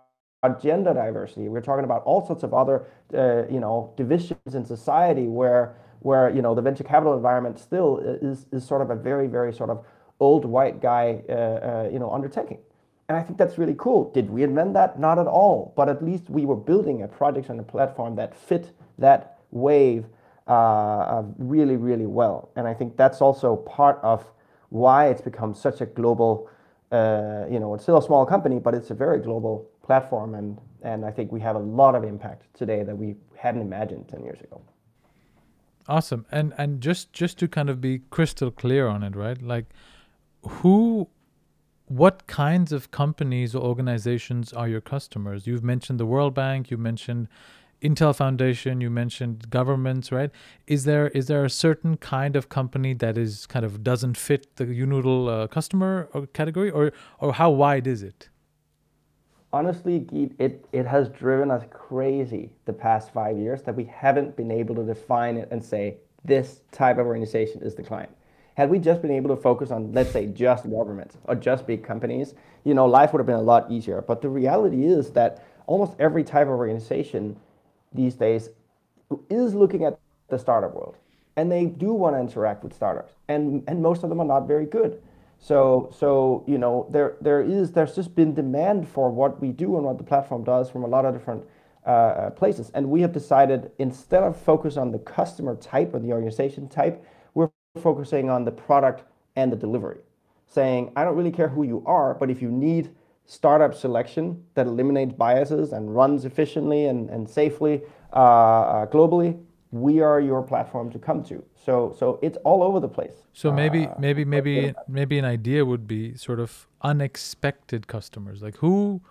gender diversity. We're talking about all sorts of other, uh, you know, divisions in society where, where you know, the venture capital environment still is, is sort of a very, very sort of old white guy, uh, uh, you know, undertaking. And I think that's really cool. Did we invent that? Not at all. But at least we were building a project and a platform that fit that wave uh, uh, really, really well. And I think that's also part of why it's become such a global, uh, you know, it's still a small company, but it's a very global platform. And, and I think we have a lot of impact today that we hadn't imagined 10 years ago. Awesome. And, and just, just to kind of be crystal clear on it, right? Like who what kinds of companies or organizations are your customers? You've mentioned the World Bank, you mentioned Intel Foundation, you mentioned governments, right? Is there is there a certain kind of company that is kind of doesn't fit the YouNoodle uh, customer or category, or or how wide is it? Honestly, it it has driven us crazy the past five years that we haven't been able to define it and say this type of organization is the client had we just been able to focus on, let's say, just governments or just big companies, you know, life would have been a lot easier. But the reality is that almost every type of organization these days is looking at the startup world and they do want to interact with startups and and most of them are not very good so so you know there there is there's just been demand for what we do and what the platform does from a lot of different uh, uh places. And we have decided instead of focus on the customer type or the organization type we're focusing on the product and the delivery. Saying i don't really care who you are but if you need startup selection that eliminates biases and runs efficiently and, and safely uh, uh, globally we are your platform to come to. So so it's all over the place. So maybe uh, maybe maybe maybe an idea would be sort of unexpected customers. Like who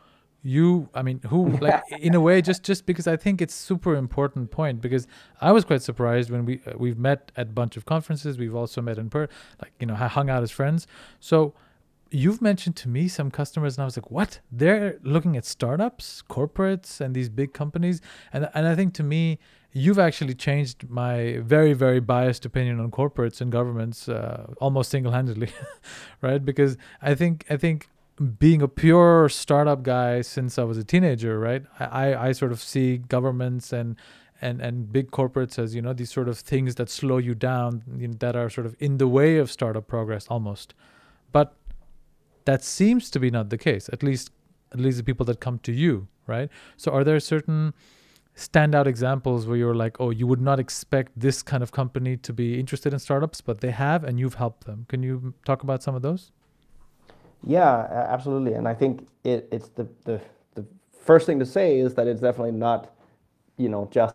you I mean who like in a way just just because I think it's super important point because I was quite surprised when we uh, we've met at a bunch of conferences, we've also met in per like you know hung out as friends. So you've mentioned to me some customers and I was like, "What? They're looking at startups, corporates and these big companies." And and I think to me you've actually changed my very very biased opinion on corporates and governments uh, almost single-handedly right? Because i think i think being a pure startup guy since i was a teenager right? I i sort of see governments and and and big corporates as you know these sort of things that slow you down you know, that are sort of in the way of startup progress almost. But that seems to be not the case at least at least the people that come to you right? So are there certain standout examples where you're like, oh, you would not expect this kind of company to be interested in startups, but they have, and you've helped them. Can you talk about some of those? Yeah, absolutely. And I think it, it's the, the the first thing to say is that it's definitely not, you know, just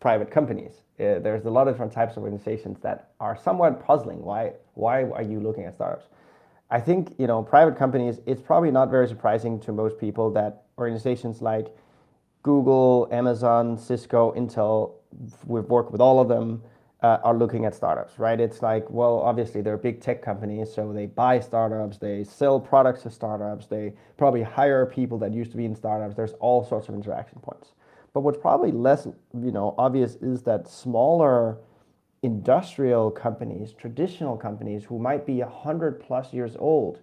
private companies. Uh, there's a lot of different types of organizations that are somewhat puzzling. Why why are you looking at startups? I think you know private companies. It's probably not very surprising to most people that organizations like Google, Amazon, Cisco, Intel, we've worked with all of them, uh, are looking at startups, right? It's like, well, obviously they're big tech companies, so they buy startups, they sell products to startups, they probably hire people that used to be in startups. There's all sorts of interaction points. But what's probably less, you know, obvious is that smaller industrial companies, traditional companies who might be 100 plus years old,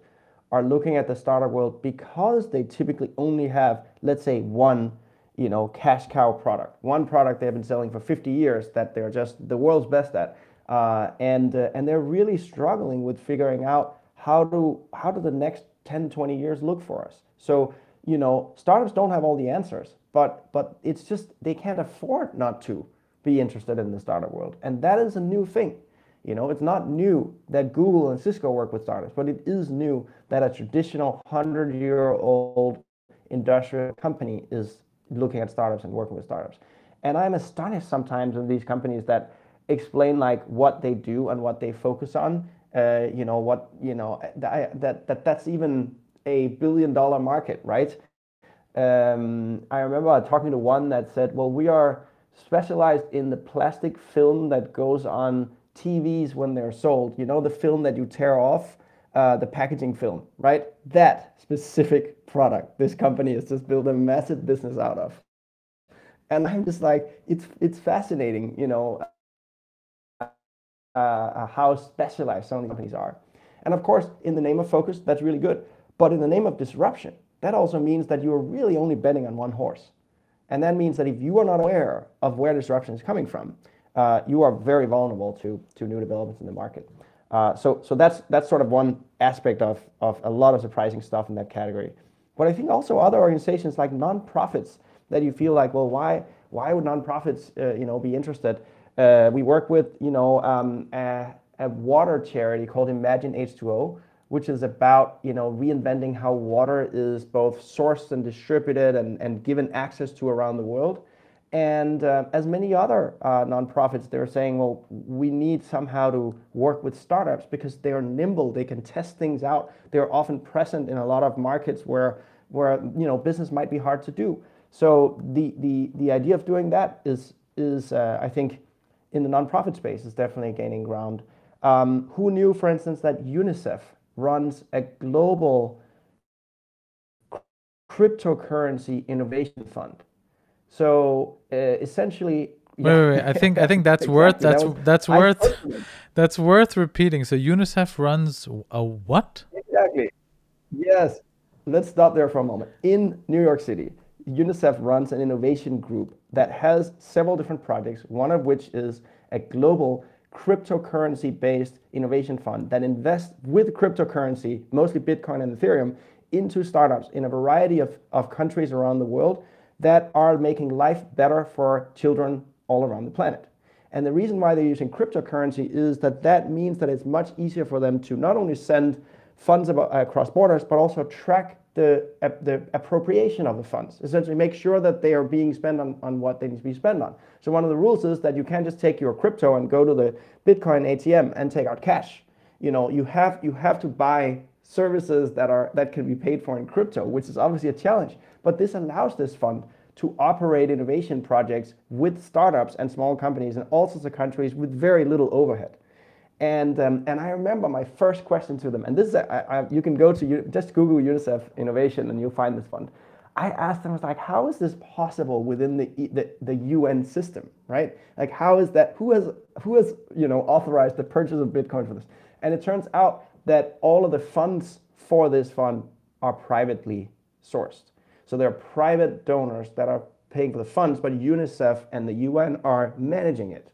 are looking at the startup world because they typically only have, let's say, one you know, cash cow product. One product they've been selling for 50 years that they're just the world's best at. Uh, and, uh, and they're really struggling with figuring out how do, how do the next 10, 20 years look for us. So, you know, startups don't have all the answers, but, but it's just they can't afford not to be interested in the startup world. And that is a new thing. You know, it's not new that Google and Cisco work with startups, but it is new that a traditional 100 year old industrial company is looking at startups and working with startups. And I'm astonished sometimes of these companies that explain like what they do and what they focus on. Uh, you know what you know that, that that that's even a billion dollar market, right? Um, I remember talking to one that said, "Well, we are specialized in the plastic film that goes on TVs when they're sold. You know, the film that you tear off, uh, the packaging film, right? That specific product this company has just built a massive business out of. And I'm just like, it's it's fascinating, you know, uh, uh, how specialized some of these companies are. And of course, in the name of focus, that's really good. But in the name of disruption, that also means that you are really only betting on one horse. And that means that if you are not aware of where disruption is coming from, uh, you are very vulnerable to, to new developments in the market. Uh, so so that's that's sort of one aspect of, of a lot of surprising stuff in that category. But I think also other organizations like nonprofits that you feel like, well, why why would nonprofits uh, you know be interested? Uh, we work with you know um, a, a, water charity called Imagine H2O, which is about you know reinventing how water is both sourced and distributed and, and given access to around the world. And uh, as many other uh, nonprofits, they're saying, well, we need somehow to work with startups because they are nimble, they can test things out. They're often present in a lot of markets where, where you know, business might be hard to do. So the, the, the idea of doing that is, is uh, I think, in the nonprofit space is definitely gaining ground. Um, who knew, for instance, that UNICEF runs a global cryptocurrency innovation fund? So uh, essentially, Wait, wait, wait. I think I think that's Exactly. worth That that's was- that's worth spoke to them. that's worth repeating. So UNICEF runs a what? Exactly. Yes. Let's stop there for a moment. In New York City, UNICEF runs an innovation group that has several different projects, one of which is a global cryptocurrency based innovation fund that invests with cryptocurrency, mostly Bitcoin and Ethereum, into startups in a variety of, of countries around the world that are making life better for children all around the planet. And the reason why they're using cryptocurrency is that that means that it's much easier for them to not only send funds about, across borders, but also track the, uh, the appropriation of the funds. Essentially, make sure that they are being spent on, on what they need to be spent on. So one of the rules is that you can't just take your crypto and go to the Bitcoin ATM and take out cash. You know, you have you have to buy services that are that can be paid for in crypto, which is obviously a challenge. But this allows this fund to operate innovation projects with startups and small companies in all sorts of countries with very little overhead. And, um, and I remember my first question to them, and this is, I, I, you can go to, just Google UNICEF innovation and you'll find this fund. I asked them, I was like, how is this possible within the, the, the UN system, right? Like, how is that, who has, who has, you know, authorized the purchase of Bitcoin for this? And it turns out that all of the funds for this fund are privately sourced. So there are private donors that are paying for the funds, but UNICEF and the UN are managing it.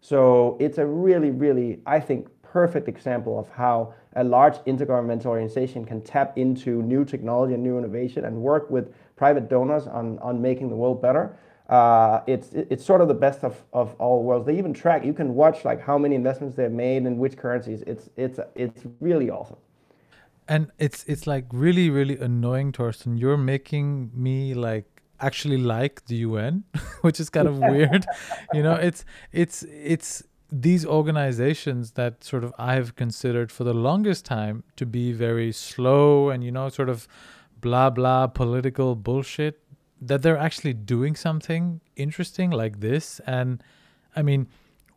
So it's a really, really, I think, perfect example of how a large intergovernmental organization can tap into new technology and new innovation and work with private donors on, on making the world better. Uh, it's it's sort of the best of, of all worlds. They even track. You can watch like how many investments they've made in which currencies. It's it's it's really awesome. And it's it's like really really annoying, Torsten. You're making me like actually like the UN, which is kind of weird. You know, it's it's it's these organizations that sort of I've considered for the longest time to be very slow and you know sort of blah blah political bullshit that they're actually doing something interesting like this and I mean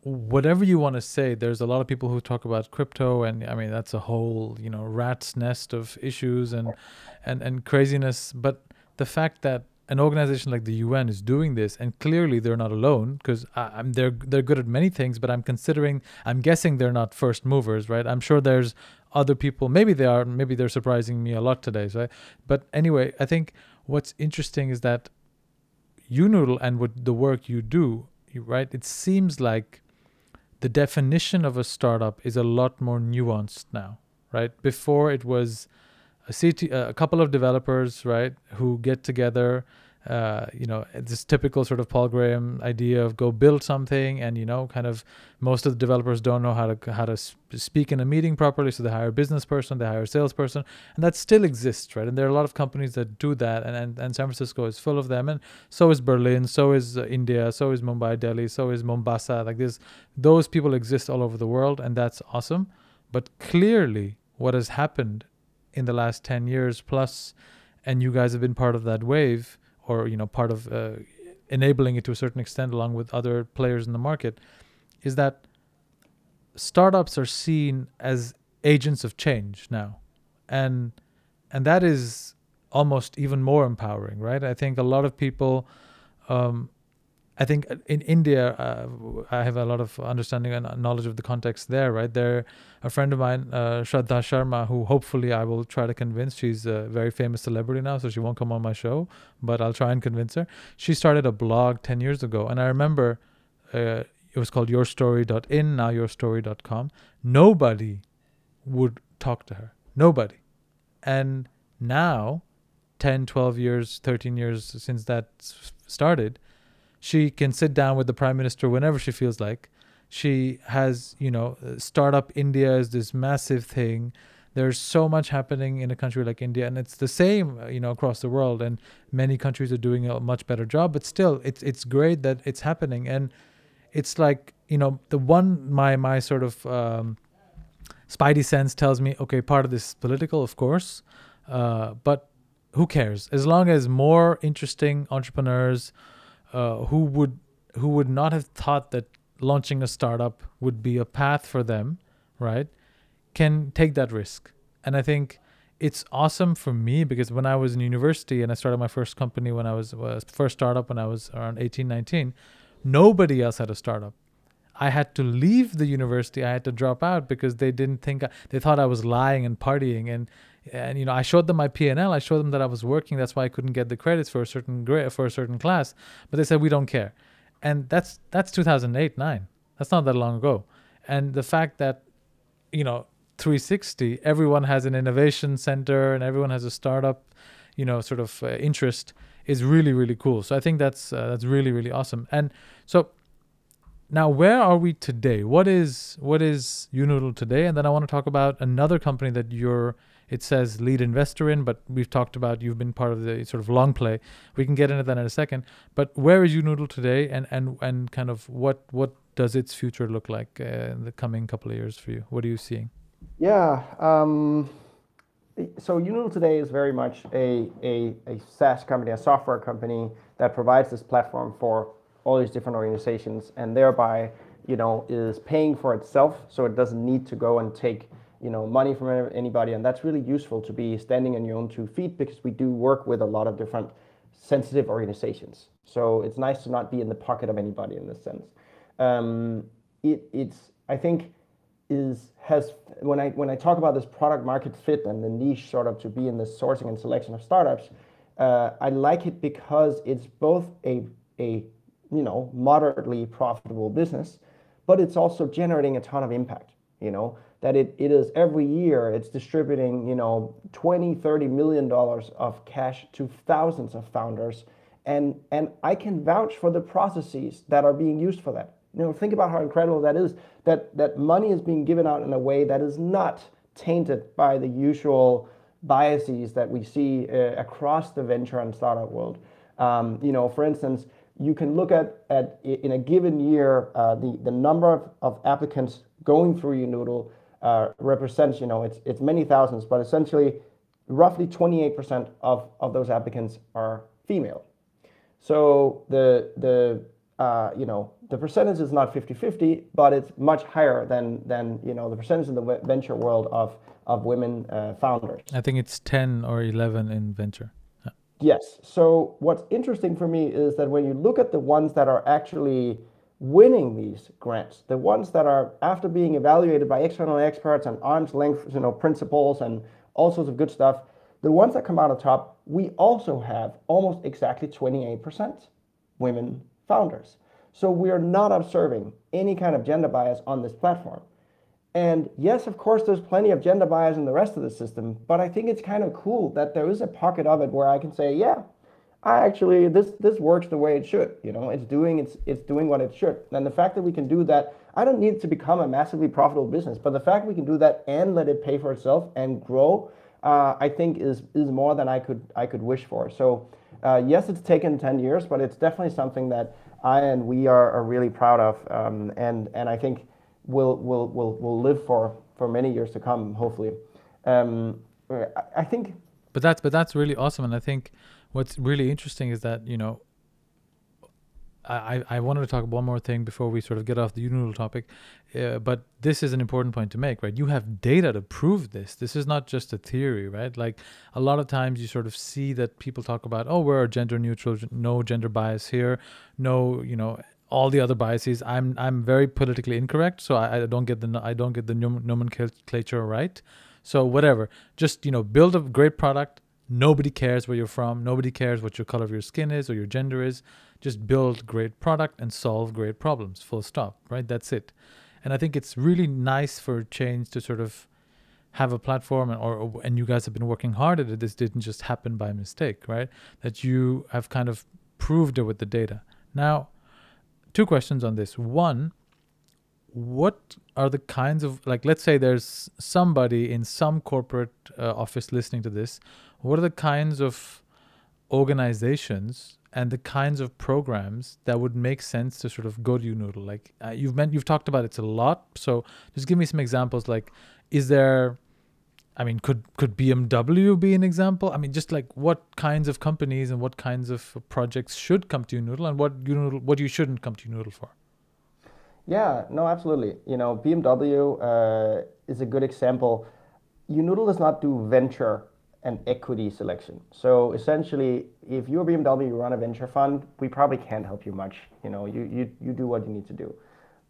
whatever you want to say there's a lot of people who talk about crypto and i mean that's a whole you know rat's nest of issues and and and craziness. But the fact that an organization like the UN is doing this and clearly they're not alone because I'm they're they're good at many things but I'm considering I'm guessing they're not first movers right? I'm sure there's other people maybe they are maybe they're surprising me a lot today right but anyway I think what's interesting is that YouNoodle and what the work you do right it seems like the definition of a startup is a lot more nuanced now, right? Before it was a CT, a couple of developers, right, who get together. Uh, you know, this typical sort of Paul Graham idea of go build something, and you know, kind of most of the developers don't know how to how to speak in a meeting properly, so they hire a business person, they hire a salesperson, and that still exists, right? And there are a lot of companies that do that, and and, and San Francisco is full of them, and so is Berlin, so is uh, India, so is Mumbai, Delhi, so is Mombasa. Like this, those people exist all over the world, and that's awesome. But clearly, what has happened in the last 10 years plus and you guys have been part of that wave or you know part of uh, enabling it to a certain extent along with other players in the market is that startups are seen as agents of change now. And and that is almost even more empowering right? I think a lot of people um, I think in India, uh, I have a lot of understanding and knowledge of the context there, right? There, a friend of mine, uh, Shraddha Sharma, who hopefully I will try to convince. She's a very famous celebrity now, so she won't come on my show, but I'll try and convince her. She started a blog 10 years ago, and I remember uh, it was called yourstory.in, now yourstory.com. Nobody would talk to her. Nobody. And now, 10, 12 years, 13 years since that started, she can sit down with the prime minister whenever she feels like. She has you know startup india is this massive thing. There's so much happening in a country like india and it's the same you know across the world and many countries are doing a much better job but still it's it's great that it's happening. And it's like you know the one my my sort of um, spidey sense tells me okay part of this is political of course uh, but who cares? As long as more interesting entrepreneurs uh, who would who would not have thought that launching a startup would be a path for them, right? Can take that risk, and I think it's awesome for me because when I was in university and I started my first company when I was, was first startup when I was around 18, 19, Nobody else had a startup. I had to leave the university. I had to drop out because they didn't think I, they thought I was lying and partying and and you know I showed them my P&L. I showed them that I was working. That's why I couldn't get the credits for a certain grade for a certain class. But they said we don't care, and that's that's 2008 nine. That's not that long ago. And the fact that you know 360 everyone has an innovation center and everyone has a startup you know sort of uh, interest is really really cool so i think that's uh, that's really really awesome and so now where are we today what is what is YouNoodle today and then i want to talk about another company that you're it says lead investor in but we've talked about you've been part of the sort of Longplay we can get into that in a second but where is YouNoodle today and and and kind of what what does its future look like uh, in the coming couple of years for you what are you seeing yeah. Um, so YouNoodle today is very much a, a, a SaaS company, a software company that provides this platform for all these different organizations and thereby, you know, is paying for itself. So it doesn't need to go and take, you know, money from anybody. And that's really useful to be standing on your own two feet because we do work with a lot of different sensitive organizations. So it's nice to not be in the pocket of anybody in this sense. Um, it, it's, I think, is has when I when I talk about this product market fit and the niche sort of to be in the sourcing and selection of startups, uh, I like it because it's both a a you know moderately profitable business, but it's also generating a ton of impact. You know that it, it is every year it's distributing you know 20 30 million dollars of cash to thousands of founders and and i can vouch for the processes that are being used for that you know, think about how incredible that is. That that money is being given out in a way that is not tainted by the usual biases that we see uh, across the venture and startup world. Um, you know, for instance, you can look at, at in a given year uh, the the number of, of applicants going through YouNoodle uh, represents you know it's it's many thousands, but essentially roughly 28% of, of those applicants are female. So the the uh, you know, the percentage is not 50-50, but it's much higher than than you know the percentage in the venture world of of women uh, founders. I think it's 10 or 11 in venture. Yeah. Yes. So what's interesting for me is that when you look at the ones that are actually winning these grants, the ones that are after being evaluated by external experts and arm's length, you know, principles and all sorts of good stuff, the ones that come out on top, we also have almost exactly 28% women founders. So we are not observing any kind of gender bias on this platform. And yes, of course, there's plenty of gender bias in the rest of the system, but I think it's kind of cool that there is a pocket of it where I can say, yeah, I actually this this works the way it should. You know, it's doing it's it's doing what it should. And the fact that we can do that, I don't need to become a massively profitable business, but the fact we can do that and let it pay for itself and grow, uh, I think is is more than I could I could wish for. So uh, yes, it's taken 10 years, but it's definitely something that I and we are, are really proud of, um, and and I think will will will will live for for many years to come, hopefully. Um, I think. But that's but that's really awesome, and I think what's really interesting is that you know I, I wanted to talk one more thing before we sort of get off the YouNoodle topic, uh, but this is an important point to make, right? You have data to prove this. This is not just a theory, right? Like a lot of times you sort of see that people talk about, oh, we're gender neutral, no gender bias here, no, you know, all the other biases. I'm I'm very politically incorrect, so I, I don't get the I don't get the nomenclature right. So whatever, just you know, build a great product. Nobody cares where you're from. Nobody cares what your color of your skin is or your gender is. Just build great product and solve great problems full stop right? That's it. And i think it's really nice for change to sort of have a platform and or and you guys have been working hard at it. This didn't just happen by mistake right? That you have kind of proved it with the data. Now two questions on this. One what are the kinds of like let's say there's somebody in some corporate uh, office listening to this what are the kinds of organizations and the kinds of programs that would make sense to sort of go to YouNoodle. Like uh, you've meant you've talked about it a lot, so just give me some examples. Like, is there? I mean, could could BMW be an example? I mean, just like what kinds of companies and what kinds of projects should come to YouNoodle, and what YouNoodle, what you shouldn't come to YouNoodle for. Yeah, no, absolutely. You know, BMW uh, is a good example. YouNoodle does not do venture and equity selection. So essentially, if you're BMW, you run a venture fund, we probably can't help you much. You know, you, you, you do what you need to do.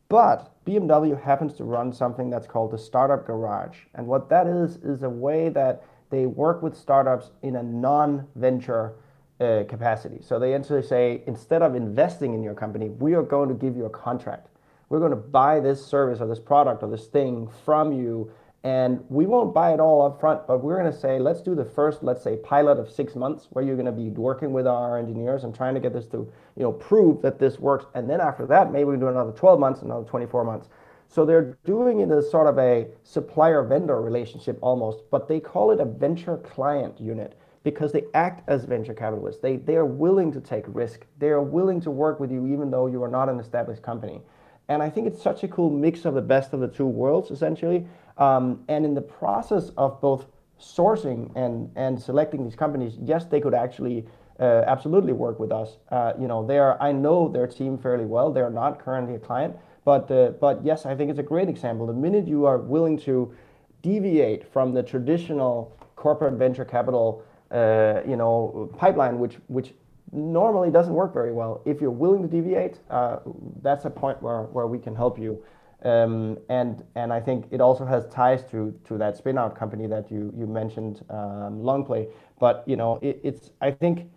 But BMW happens to run something that's called the Startup Garage. And what that is, is a way that they work with startups in a non-venture uh, capacity. So they essentially say, instead of investing in your company, we are going to give you a contract. We're going to buy this service or this product or this thing from you and we won't buy it all up front, but we're going to say, let's do the first, let's say, pilot of six months where you're going to be working with our engineers and trying to get this to, you know, prove that this works. And then after that, maybe we do another 12 months, another 24 months. So they're doing it as sort of a supplier vendor relationship almost, but they call it a venture client unit because they act as venture capitalists. They, they are willing to take risk. They are willing to work with you even though you are not an established company. And I think it's such a cool mix of the best of the two worlds, essentially. Um, and in the process of both sourcing and, and selecting these companies, yes, they could actually uh, absolutely work with us. Uh, you know, they are, I know their team fairly well. They're not currently a client, but uh, but yes, I think it's a great example. The minute you are willing to deviate from the traditional corporate venture capital, uh, you know, pipeline, which which normally doesn't work very well. If you're willing to deviate, uh, that's a point where, where we can help you. Um, and and I think it also has ties to to that spin-out company that you mentioned, um, Longplay. But you know, it, it's I think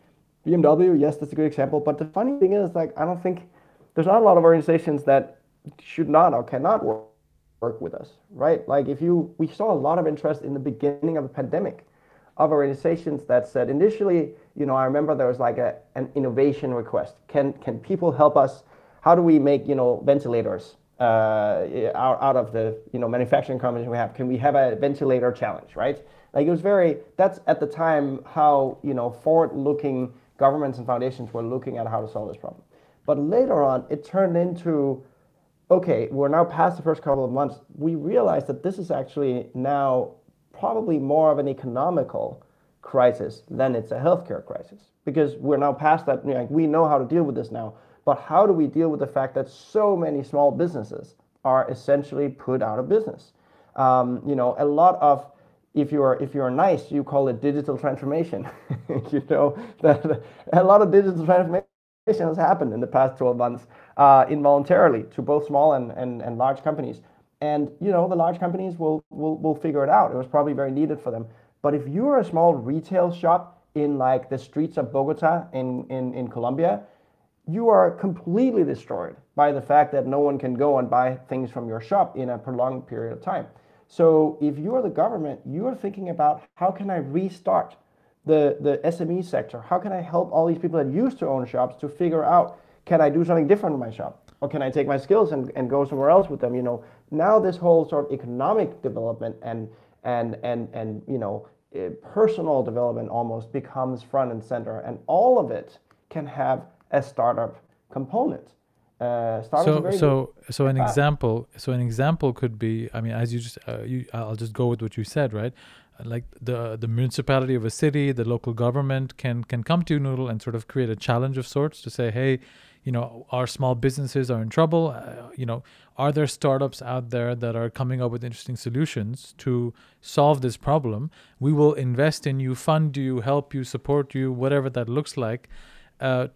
BMW, yes, that's a good example. But the funny thing is, like, I don't think there's not a lot of organizations that should not or cannot work work with us, right? Like, if you we saw a lot of interest in the beginning of the pandemic of organizations that said initially, you know, I remember there was like an innovation request. Can can people help us? How do we make you know ventilators? Uh, out, out of the you know manufacturing companies we have. Can we have a ventilator challenge right? Like it was very that's at the time how you know forward looking governments and foundations were looking at how to solve this problem. But later on it turned into okay we're now past the first couple of months. We realized that this is actually now probably more of an economical crisis than it's a healthcare crisis because we're now past that know, we know how to deal with this now but how do we deal with the fact that so many small businesses are essentially put out of business? Um, you know, a lot of if you're if you're nice, you call it digital transformation. you know that a lot of digital transformation has happened in the past 12 months uh, involuntarily to both small and, and, and large companies. And you know the large companies will, will will figure it out. It was probably very needed for them. But if you're a small retail shop in like the streets of Bogota in, in, in Colombia, you are completely destroyed by the fact that no one can go and buy things from your shop in a prolonged period of time. So if you're the government, you are thinking about how can I restart the, the SME sector? How can I help all these people that used to own shops to figure out can I do something different in my shop? Or can I take my skills and, and go somewhere else with them? You know, now this whole sort of economic development and and and and you know eh, personal development almost becomes front and center, and all of it can have a startup component. Uh, so so so an example so an example could be I mean as you just uh, you I'll just go with what you said right? Like the the municipality of a city the local government can can come to Noodle and sort of create a challenge of sorts to say hey you know our small businesses are in trouble. Uh, you know are there startups out there that are coming up with interesting solutions to solve this problem? We will invest in you fund you help you support you whatever that looks like uh,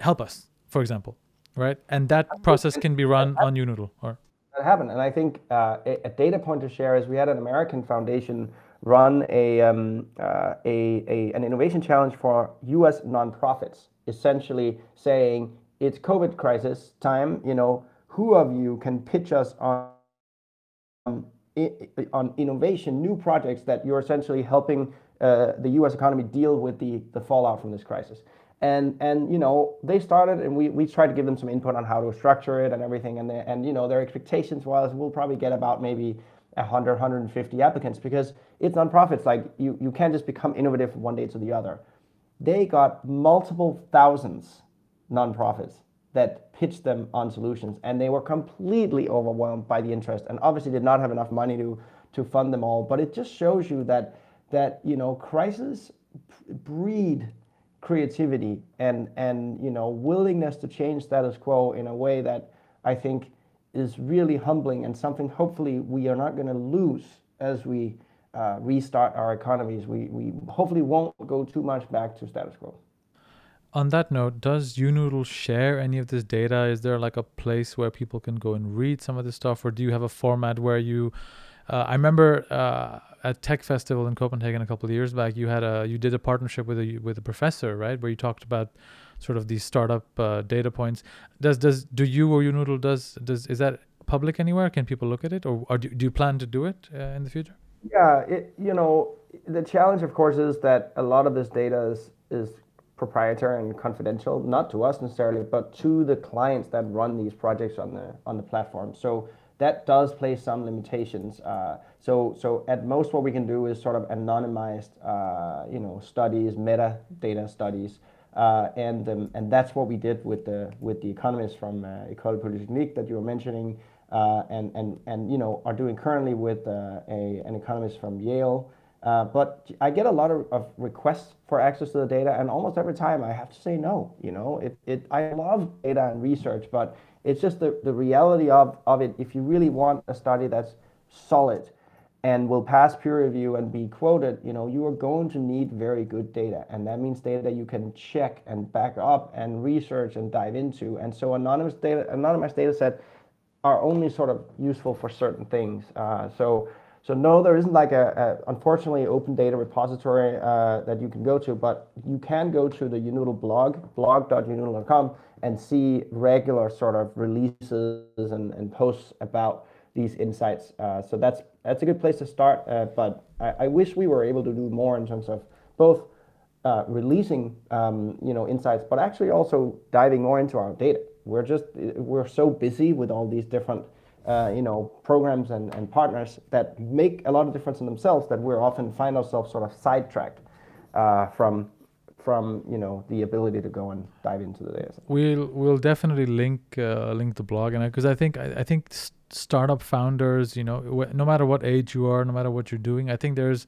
help us, for example, right? And that process can be run on YouNoodle or that happened. And I think uh, a, a, data point to share is we had an American foundation run a, um, uh, a, a, an innovation challenge for U.S. nonprofits, essentially saying it's COVID crisis time. You know, who of you can pitch us on on innovation, new projects that you're essentially helping uh, the U.S. economy deal with the the fallout from this crisis and and you know they started and we, we tried to give them some input on how to structure it and everything. And they, and you know their expectations was we'll probably get about maybe 100 150 applicants because it's nonprofits. Like you you can't just become innovative from one day to the other. They got multiple thousands nonprofits that pitched them on solutions and they were completely overwhelmed by the interest and obviously did not have enough money to to fund them all. But it just shows you that that you know crises breed creativity and and you know willingness to change status quo in a way that I think is really humbling and something hopefully we are not going to lose as we uh, restart our economies, we, we hopefully won't go too much back to status quo. On that note, does YouNoodle share any of this data? Is there like a place where people can go and read some of this stuff, or do you have a format where you? Uh, I remember uh, at Tech Festival in Copenhagen a couple of years back, you had a you did a partnership with a with a professor, right, where you talked about sort of these startup uh, data points. Does does do you or YouNoodle does does is that public anywhere? Can people look at it, or, or do, do you plan to do it uh, in the future? Yeah, it, you know, the challenge, of course, is that a lot of this data is is proprietary and confidential, not to us necessarily, but to the clients that run these projects on the on the platform. So that does place some limitations. Uh, so so at most, what we can do is sort of anonymized, uh, you know, studies, metadata studies. Uh, and um, and that's what we did with the with the economists from uh, École Polytechnique that you were mentioning, uh, and and and you know are doing currently with uh, a an economist from Yale. Uh, but I get a lot of, of, requests for access to the data, and almost every time I have to say no. You know, it, it I love data and research, but it's just the, the reality of, of it. If you really want a study that's solid and will pass peer review and be quoted, you know, you are going to need very good data, and that means data that you can check and back up and research and dive into. And so, anonymous data, anonymous data set are only sort of useful for certain things. Uh, so so no, there isn't like a, a unfortunately open data repository uh, that you can go to, but you can go to the YouNoodle blog, blog.younoodle.com, and see regular sort of releases and, and posts about these insights. Uh, so that's that's a good place to start. Uh, but I, I, wish we were able to do more in terms of both uh, releasing um, you know insights, but actually also diving more into our data. We're just we're so busy with all these different uh, you know, programs and, and partners that make a lot of difference in themselves that we're often find ourselves sort of sidetracked uh, from from you know the ability to go and dive into the data. We'll we'll definitely link uh, link the blog and because I think I, I think startup founders, you know, no matter what age you are, no matter what you're doing, I think there's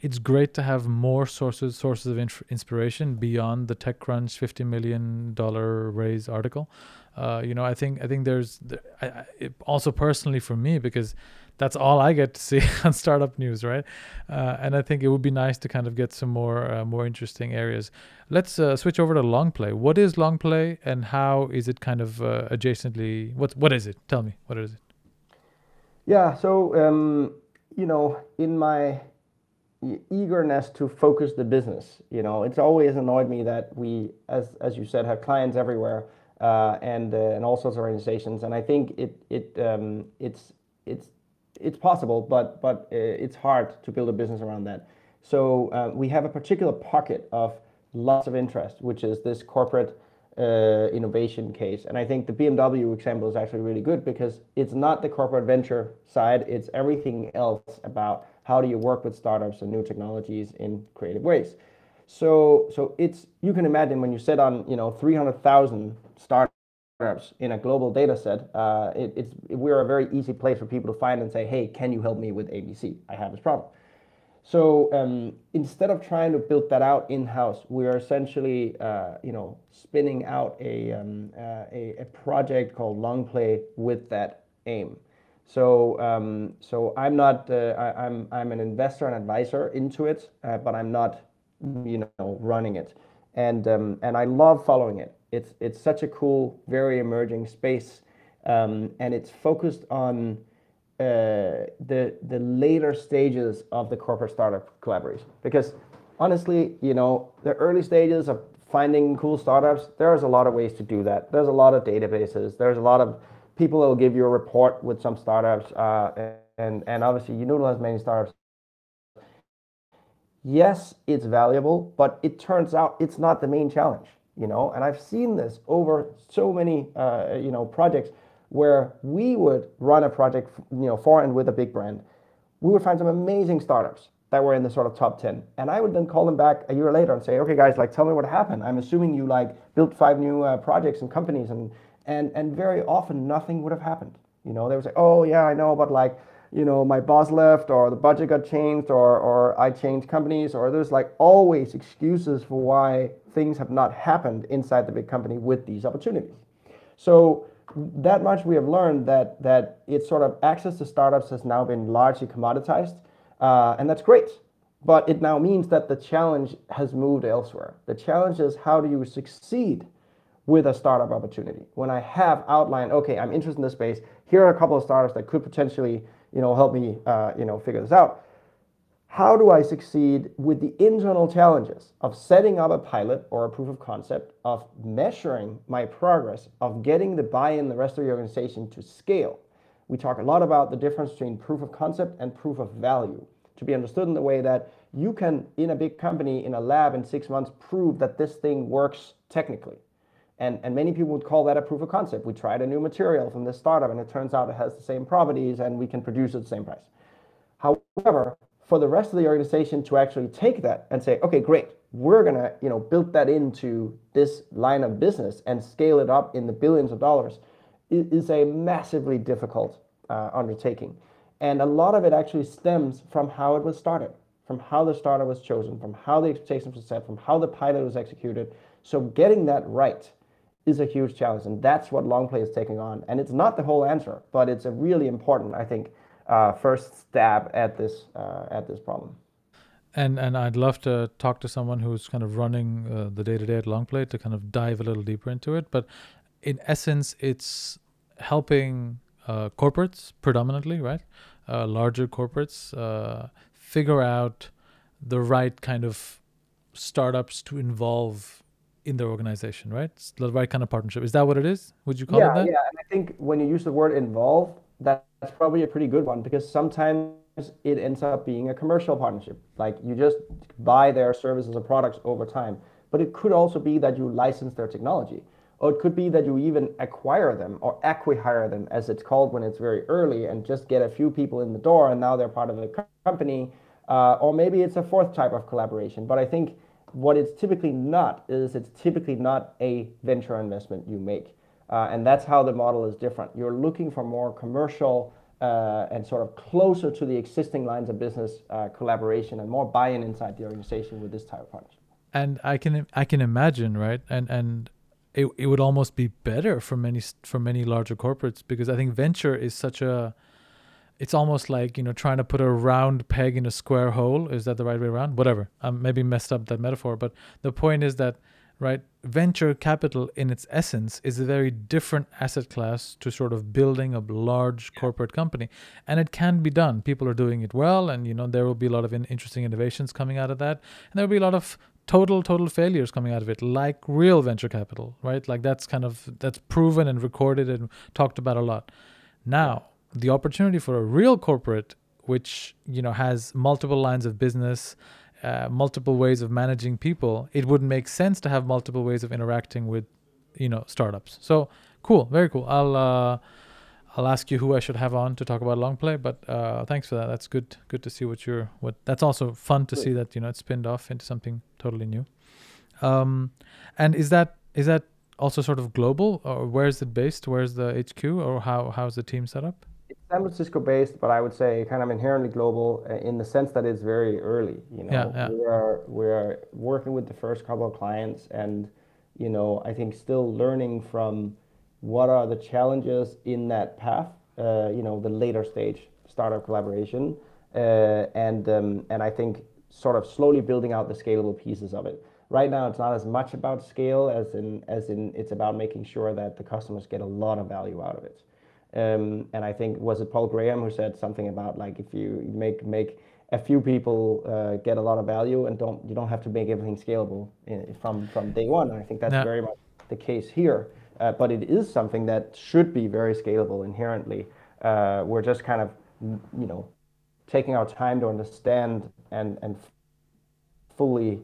it's great to have more sources sources of inspiration beyond the TechCrunch fifty million dollar raise article. Uh, you know, I think I think there's I, I, also personally for me because that's all I get to see on startup news, right? Uh, and I think it would be nice to kind of get some more uh, more interesting areas. Let's uh, switch over to Longplay. What is Longplay, and how is it kind of uh, adjacently? What what is it? Tell me, what is it? Yeah, so um, you know, in my eagerness to focus the business. You know, it's always annoyed me that we, as as you said, have clients everywhere and uh, and all sorts of organizations. And I think it it um, it's it's it's possible, but but uh, it's hard to build a business around that. So uh, we have a particular pocket of lots of interest, which is this corporate. Uh, innovation case. And I think the BMW example is actually really good because it's not the corporate venture side, it's everything else about how do you work with startups and new technologies in creative ways. So, so it's you can imagine when you sit on you know 300,000 startups in a global data set, uh, it, it's we're a very easy place for people to find and say, hey, can you help me with ABC? I have this problem. So um, instead of trying to build that out in house, we are essentially uh, you know spinning out a, um, uh, a, a project called Longplay with that aim. So, um, so I'm not, uh, I, I'm, I'm an investor and advisor into it, uh, but I'm not, you know, running it. And, um, and I love following it. It's, it's such a cool, very emerging space. Um, and it's focused on uh, the, the later stages of the corporate startup collaboration. Because honestly, you know, the early stages of finding cool startups, there's a lot of ways to do that. There's a lot of databases. There's a lot of people that will give you a report with some startups, uh, and and obviously you utilize many startups. Yes, it's valuable, but it turns out it's not the main challenge, you know. And I've seen this over so many, uh, you know, projects where we would run a project, you know, for and with a big brand. We would find some amazing startups that were in the sort of top 10 and i would then call them back a year later and say okay guys like tell me what happened i'm assuming you like built five new uh, projects and companies and and and very often nothing would have happened. You know, they would say, "Oh yeah, I know, but like, you know, my boss left, or the budget got changed, or or I changed companies, or there's like always excuses for why things have not happened inside the big company with these opportunities." So that much we have learned that that it's sort of access to startups has now been largely commoditized. uh, and that's great. But it now means that the challenge has moved elsewhere. The challenge is how do you succeed with a startup opportunity? When I have outlined, okay, I'm interested in this space. Here are a couple of startups that could potentially, you know, help me, uh, you know, figure this out. How do I succeed with the internal challenges of setting up a pilot or a proof of concept, of measuring my progress, of getting the buy-in the rest of the organization to scale? We talk a lot about the difference between proof of concept and proof of value to be understood in the way that you can, in a big company, in a lab in six months, prove that this thing works technically. And, and many people would call that a proof of concept. We tried a new material from this startup and it turns out it has the same properties and we can produce at the same price. However, for the rest of the organization to actually take that and say, okay, great, we're gonna you know build that into this line of business and scale it up in the billions of dollars is a massively difficult uh, undertaking. And a lot of it actually stems from how it was started, from how the starter was chosen, from how the expectations were set, from how the pilot was executed. So getting that right is a huge challenge, and that's what Longplay is taking on. And it's not the whole answer, but it's a really important, I think, uh, first stab at this uh, at this problem. And and I'd love to talk to someone who's kind of running uh, the day to day at Longplay to kind of dive a little deeper into it. But in essence, it's helping uh, corporates predominantly, right? Uh, larger corporates uh, figure out the right kind of startups to involve in their organization, right? It's the right kind of partnership. Is that what it is? Would you call yeah, it that? Yeah, and I think when you use the word involve, that's probably a pretty good one because sometimes it ends up being a commercial partnership. Like you just buy their services or products over time. But it could also be that you license their technology. Or it could be that you even acquire them or acquihire them, as it's called when it's very early, and just get a few people in the door and now they're part of the company. Uh, or maybe it's a fourth type of collaboration. But I think what it's typically not is it's typically not a venture investment you make. Uh, and that's how the model is different. You're looking for more commercial uh, and sort of closer to the existing lines of business uh, collaboration and more buy-in inside the organization with this type of partnership. And I can I can imagine right and and it, it would almost be better for many for many larger corporates because I think venture is such a it's almost like you know trying to put a round peg in a square hole. Is that the right way around? Whatever. I'm maybe messed up that metaphor but the point is that right venture capital in its essence is a very different asset class to sort of building a large corporate company. And it can be done. People are doing it well and you know there will be a lot of in- interesting innovations coming out of that. And there will be a lot of total total failures coming out of it like real venture capital right? Like that's kind of that's proven and recorded and talked about a lot. Now the opportunity for a real corporate which you know has multiple lines of business uh, multiple ways of managing people it would make sense to have multiple ways of interacting with you know startups so cool very cool i'll uh, I'll ask you who I should have on to talk about Longplay, but uh, thanks for that. That's good. Good to see what you're. What that's also fun to see that you know it's spinned off into something totally new. Um, and is that is that also sort of global, or where is it based? Where's the HQ, or how how's the team set up? San Francisco based, but I would say kind of inherently global uh, in the sense that it's very early. You know, Yeah, yeah. we are we are working with the first couple of clients, and you know, I think still learning from what are the challenges in that path, uh, you know, the later stage startup collaboration, uh, and um, and I think sort of slowly building out the scalable pieces of it. Right now, it's not as much about scale as in as in it's about making sure that the customers get a lot of value out of it. Um, and I think was it Paul Graham who said something about like if you make make a few people uh, get a lot of value and don't you don't have to make everything scalable in, from from day one. And I think that's Yeah. very much the case here. Uh, but it is something that should be very scalable inherently. Uh, we're just kind of, you know, taking our time to understand and and fully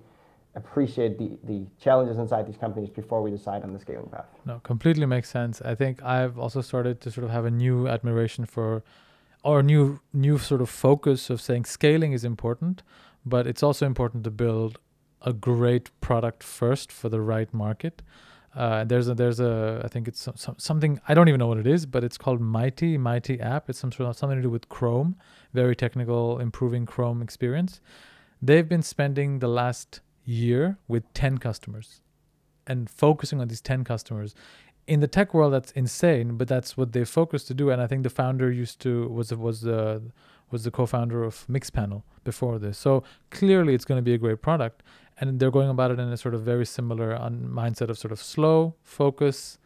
appreciate the the challenges inside these companies before we decide on the scaling path. No, completely makes sense. I think I've also started to sort of have a new admiration for, or new new sort of focus of saying scaling is important, but it's also important to build a great product first for the right market. Uh, there's a there's a I think it's some, some, something I don't even know what it is, but it's called Mighty Mighty app. It's some sort of something to do with Chrome, very technical, improving Chrome experience. They've been spending the last year with ten customers, and focusing on these ten customers. In the tech world that's insane but that's what they focus to do. And i think the founder used to was was the was the co-founder of mixpanel before this. So clearly it's going to be a great product. And they're going about it in a sort of very similar mindset of sort of slow focus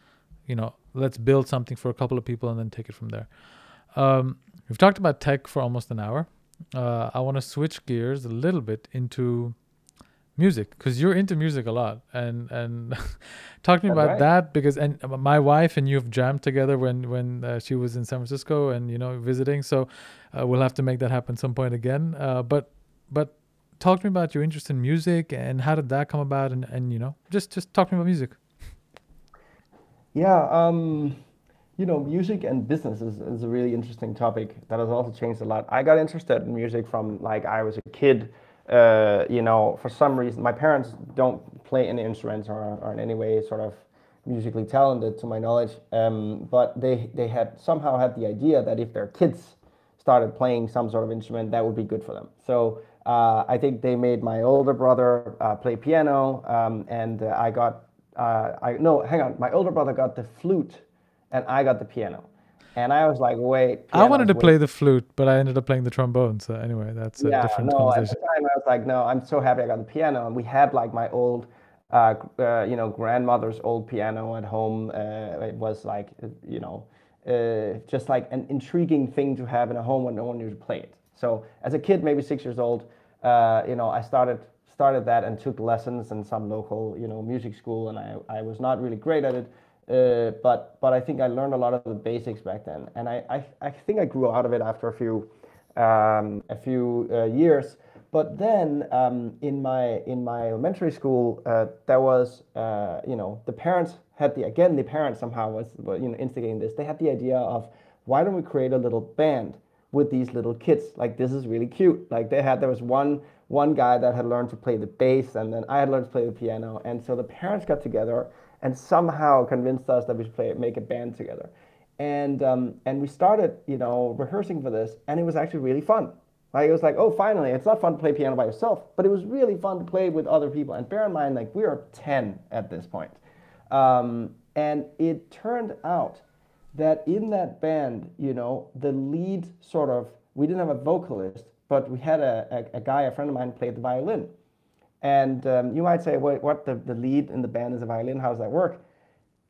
you know let's build something for a couple of people and then take it from there. Um, we've talked about tech for almost an hour. Uh, i want to switch gears a little bit into music because you're into music a lot and and talk to me That's about right. that because and my wife and you have jammed together when when uh, she was in san francisco and you know visiting so uh, we'll have to make that happen some point again uh, but but talk to me about your interest in music and how did that come about and and you know just just talk to me about music Yeah, um, you know, music and business is, is a really interesting topic that has also changed a lot. I got interested in music from like I was a kid. Uh, you know, for some reason, my parents don't play any instruments or are in any way sort of musically talented, to my knowledge. Um, but they they had somehow had the idea that if their kids started playing some sort of instrument, that would be good for them. So uh, I think they made my older brother uh, play piano, um, and I got uh, I no, hang on, my older brother got the flute, and I got the piano, and I was like, wait, i wanted to way play the flute but i ended up playing the trombone so anyway that's a yeah, different no, at the time I was like, no, I'm so happy I got the piano. And we had like my old, uh, uh, you know, grandmother's old piano at home. Uh, it was like, you know, uh, just like an intriguing thing to have in a home when no one knew to play it. So as a kid, maybe six years old, uh, you know, I started started that and took lessons in some local, you know, music school. And I, I was not really great at it. Uh, but but I think I learned a lot of the basics back then, and I, I, I think I grew out of it after a few um, a few uh, years. But then um, in my in my elementary school, uh, there was uh, you know the parents had the again the parents somehow was you know instigating this. They had the idea of why don't we create a little band with these little kids? Like this is really cute. Like they had there was one one guy that had learned to play the bass, and then I had learned to play the piano, and so the parents got together and somehow convinced us that we should play make a band together. And um, and we started you know rehearsing for this and it was actually really fun. Like it was like oh finally it's not fun to play piano by yourself but it was really fun to play with other people. And bear in mind like we are 10 at this point. Um, and it turned out that in that band you know the lead sort of we didn't have a vocalist but we had a, a, a guy a friend of mine played the violin and um, you might say, wait, what? The, the lead in the band is a violin. How does that work?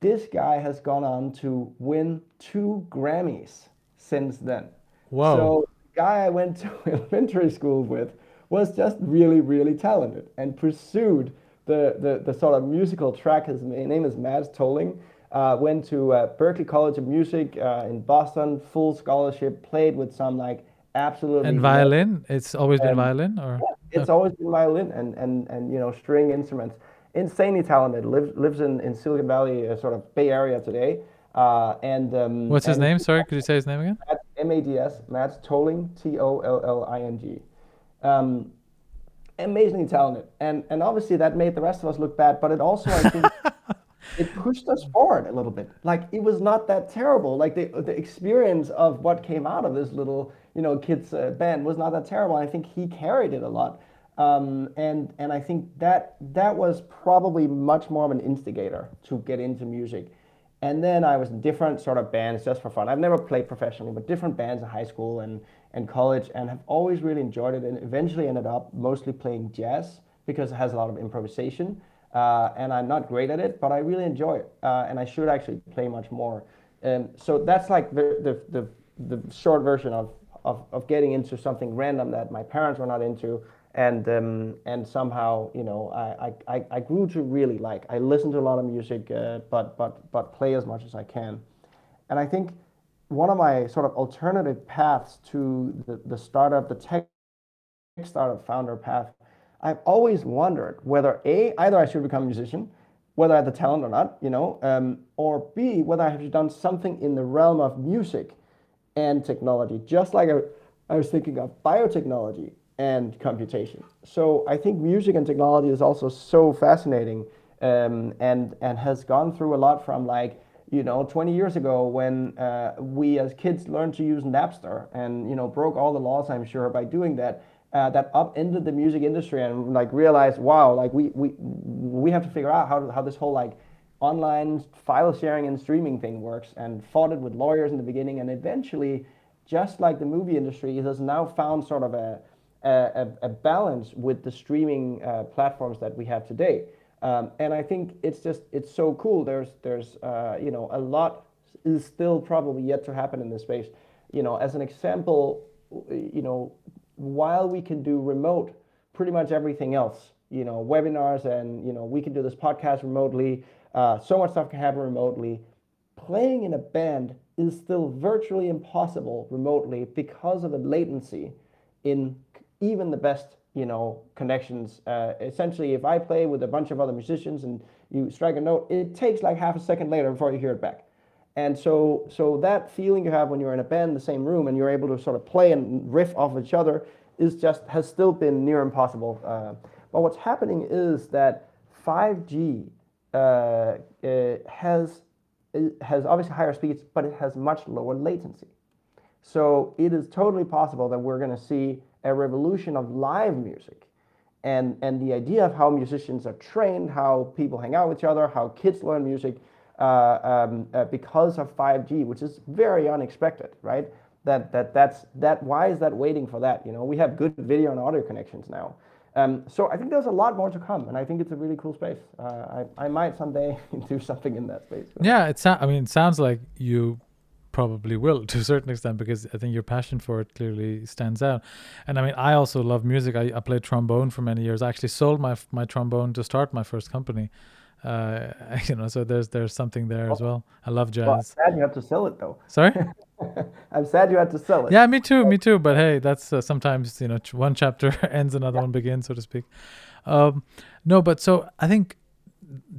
This guy has gone on to win two Grammys since then. Whoa. So the guy I went to elementary school with was just really, really talented and pursued the, the, the sort of musical track. His name is Mads Tolling. Uh, went to uh, Berklee College of Music uh, in Boston, full scholarship, played with some like absolutely and violin it's always been Um, violin or it's always been violin and, and, and you know string instruments. Insanely talented. Lives lives in, in Silicon Valley, uh, sort of Bay Area today. Uh, and um, what's his and name sorry could you say his name again M A D S. Mads Tolling. T O L L I N G. Um, amazingly talented, and and obviously that made the rest of us look bad. But it also I think it pushed us forward a little bit. Like it was not that terrible. Like the the experience of what came out of this little you know kids uh, band was not that terrible. I think he carried it a lot, um, and and I think that that was probably much more of an instigator to get into music. And then I was in different sort of bands just for fun. I've never played professionally, but different bands in high school and, and college, and have always really enjoyed it. And eventually ended up mostly playing jazz because it has a lot of improvisation. Uh, and I'm not great at it, but I really enjoy it. Uh, and I should actually play much more. Um, so that's like the, the, the, the short version of, of, of getting into something random that my parents were not into. And, um, and somehow, you know, I, I, I- grew to really like. I listen to a lot of music, uh, but, but, but play as much as I can. And I think one of my sort of alternative paths to the, the startup, the tech startup founder path, I've always wondered whether A, either I should become a musician, whether I have the talent or not, you know, um, or B, whether I have to done something in the realm of music and technology, just like I, I was thinking of biotechnology and computation. So I think music and technology is also so fascinating um, and, and has gone through a lot from like, you know, 20 years ago when uh, we as kids learned to use Napster and, you know, broke all the laws, I'm sure, by doing that. Uh, that upended the music industry and like realized, wow, like we we we have to figure out how how this whole like online file sharing and streaming thing works and fought it with lawyers in the beginning. And eventually just like the movie industry it has now found sort of a, a, a balance with the streaming uh, platforms that we have today. Um, and i think it's just it's so cool. There's there's uh, you know a lot is still probably yet to happen in this space. You know as an example you know while we can do remote pretty much everything else you know webinars and you know we can do this podcast remotely uh, so much stuff can happen remotely. Playing in a band is still virtually impossible remotely because of the latency in even the best you know connections. Uh, essentially, if I play with a bunch of other musicians and you strike a note, it takes like half a second later before you hear it back. And so, so that feeling you have when you're in a band the same room and you're able to sort of play and riff off each other is just has still been near impossible. Uh, but what's happening is that 5G uh, has has obviously higher speeds, but it has much lower latency. So it is totally possible that we're going to see a revolution of live music. And, and the idea of how musicians are trained, how people hang out with each other, how kids learn music uh, um, uh, because of 5G, which is very unexpected, right? That, that, that's, that, why is that waiting for that? You know, we have good video and audio connections now. Um, so I think there's a lot more to come, and I think it's a really cool space. Uh, I, I might someday do something in that space. Yeah, it I mean, it sounds like you probably will to a certain extent because I think your passion for it clearly stands out. And I mean, I also love music. I, I played trombone for many years. I actually sold my my trombone to start my first company. Uh, you know, so there's there's something there as well. I love jazz. Well, I'm sad you have to sell it though. Sorry. I'm sad you had to sell it. Yeah, me too, me too. But hey, that's uh, sometimes you know one chapter ends, another yeah. one begins, so to speak. Um, no, but so I think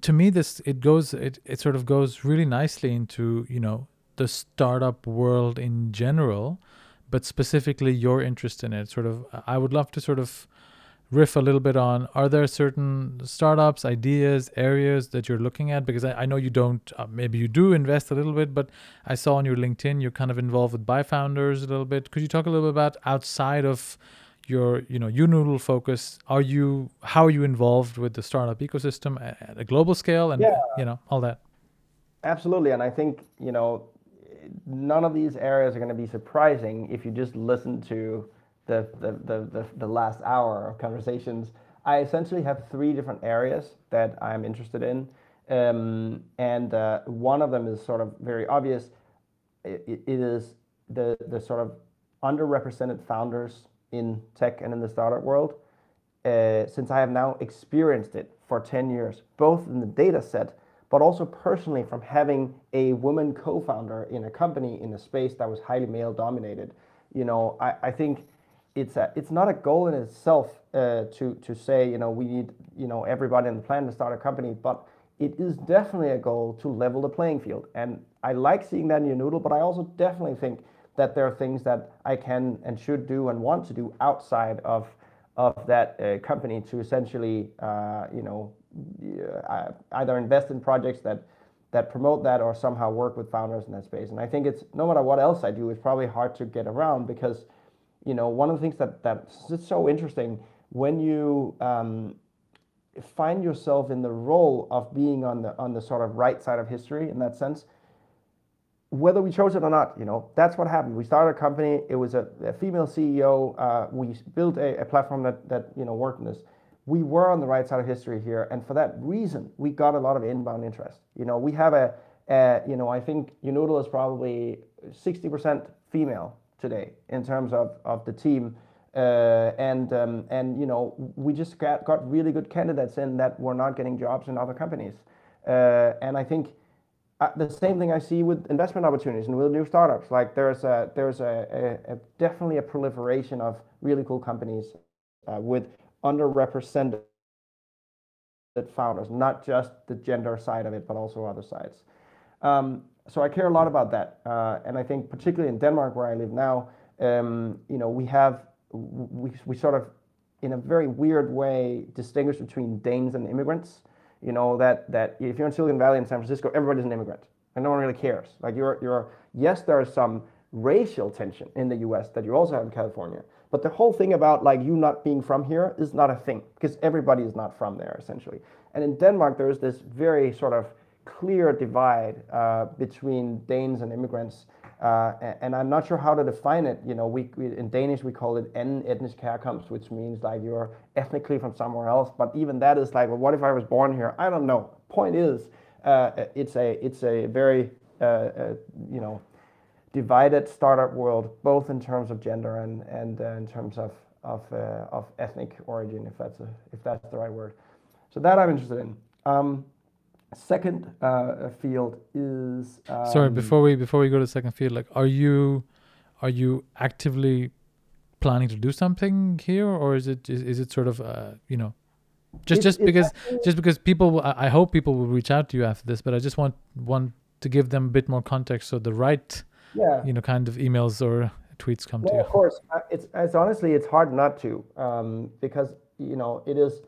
to me this it goes it it sort of goes really nicely into you know the startup world in general, but specifically your interest in it. Sort of, I would love to sort of riff a little bit on are there certain startups ideas areas that you're looking at? Because i, I know you don't uh, maybe you do invest a little bit but i saw on your linkedin you're kind of involved with buy founders a little bit. Could you talk a little bit about outside of your you know YouNoodle focus are you how are you involved with the startup ecosystem at a global scale and yeah. you know all that? Absolutely and i think you know none of these areas are going to be surprising if you just listen to the, the, the, the, last hour of conversations, I essentially have three different areas that I'm interested in. Um, and uh, one of them is sort of very obvious. it, it is the, the sort of underrepresented founders in tech and in the startup world. Uh, since I have now experienced it for 10 years, both in the data set, but also personally from having a woman co-founder in a company in a space that was highly male dominated. You know, I, I think it's a, it's not a goal in itself uh, to to say you know we need you know everybody on the planet to start a company, but it is definitely a goal to level the playing field. And I like seeing that in YouNoodle, but I also definitely think that there are things that I can and should do and want to do outside of of that uh, company to essentially uh, you know uh, either invest in projects that that promote that or somehow work with founders in that space. And I think it's no matter what else I do, it's probably hard to get around because you know, one of the things that that's so interesting when you um, find yourself in the role of being on the on the sort of right side of history in that sense, whether we chose it or not, you know, that's what happened. We started a company. It was a, a female CEO. Uh, we built a, a, platform that that you know worked in this. We were on the right side of history here, and for that reason, we got a lot of inbound interest. You know, we have a, a you know, I think YouNoodle is probably 60% female today in terms of, of the team. Uh, and um, and you know we just got, got really good candidates in that were not getting jobs in other companies. Uh, and I think uh, the same thing I see with investment opportunities and with new startups. Like there's a there's a, a, a definitely a proliferation of really cool companies uh, with underrepresented founders, not just the gender side of it, but also other sides. Um, so I care a lot about that, uh, and I think particularly in Denmark where I live now, um, you know, we have we we sort of in a very weird way distinguish between Danes and immigrants. You know that that if you're in Silicon Valley in San Francisco, everybody's an immigrant, and no one really cares. Like you're you're yes, there is some racial tension in the U.S. that you also have in California, but the whole thing about like you not being from here is not a thing because everybody is not from there essentially. And in Denmark, there is this very sort of clear divide uh, between Danes and immigrants. Uh, and I'm not sure how to define it. You know, we, we in Danish we call it en etnisk herkomst, which means like you're ethnically from somewhere else. But even that is like, well, what if I was born here? I don't know. Point is, uh, it's a it's a very uh, uh, you know divided startup world, both in terms of gender and and uh, in terms of of of ethnic origin, if that's a, if that's the right word. So that I'm interested in. Um, second uh, field is um, sorry before we before we go to the second field like are you are you actively planning to do something here or is it is, is it sort of uh, you know just just because actually, just because people I, I hope people will reach out to you after this but i just want want to give them a bit more context so the right yeah. you know kind of emails or tweets come to you of course it's it's honestly it's hard not to um, because you know it is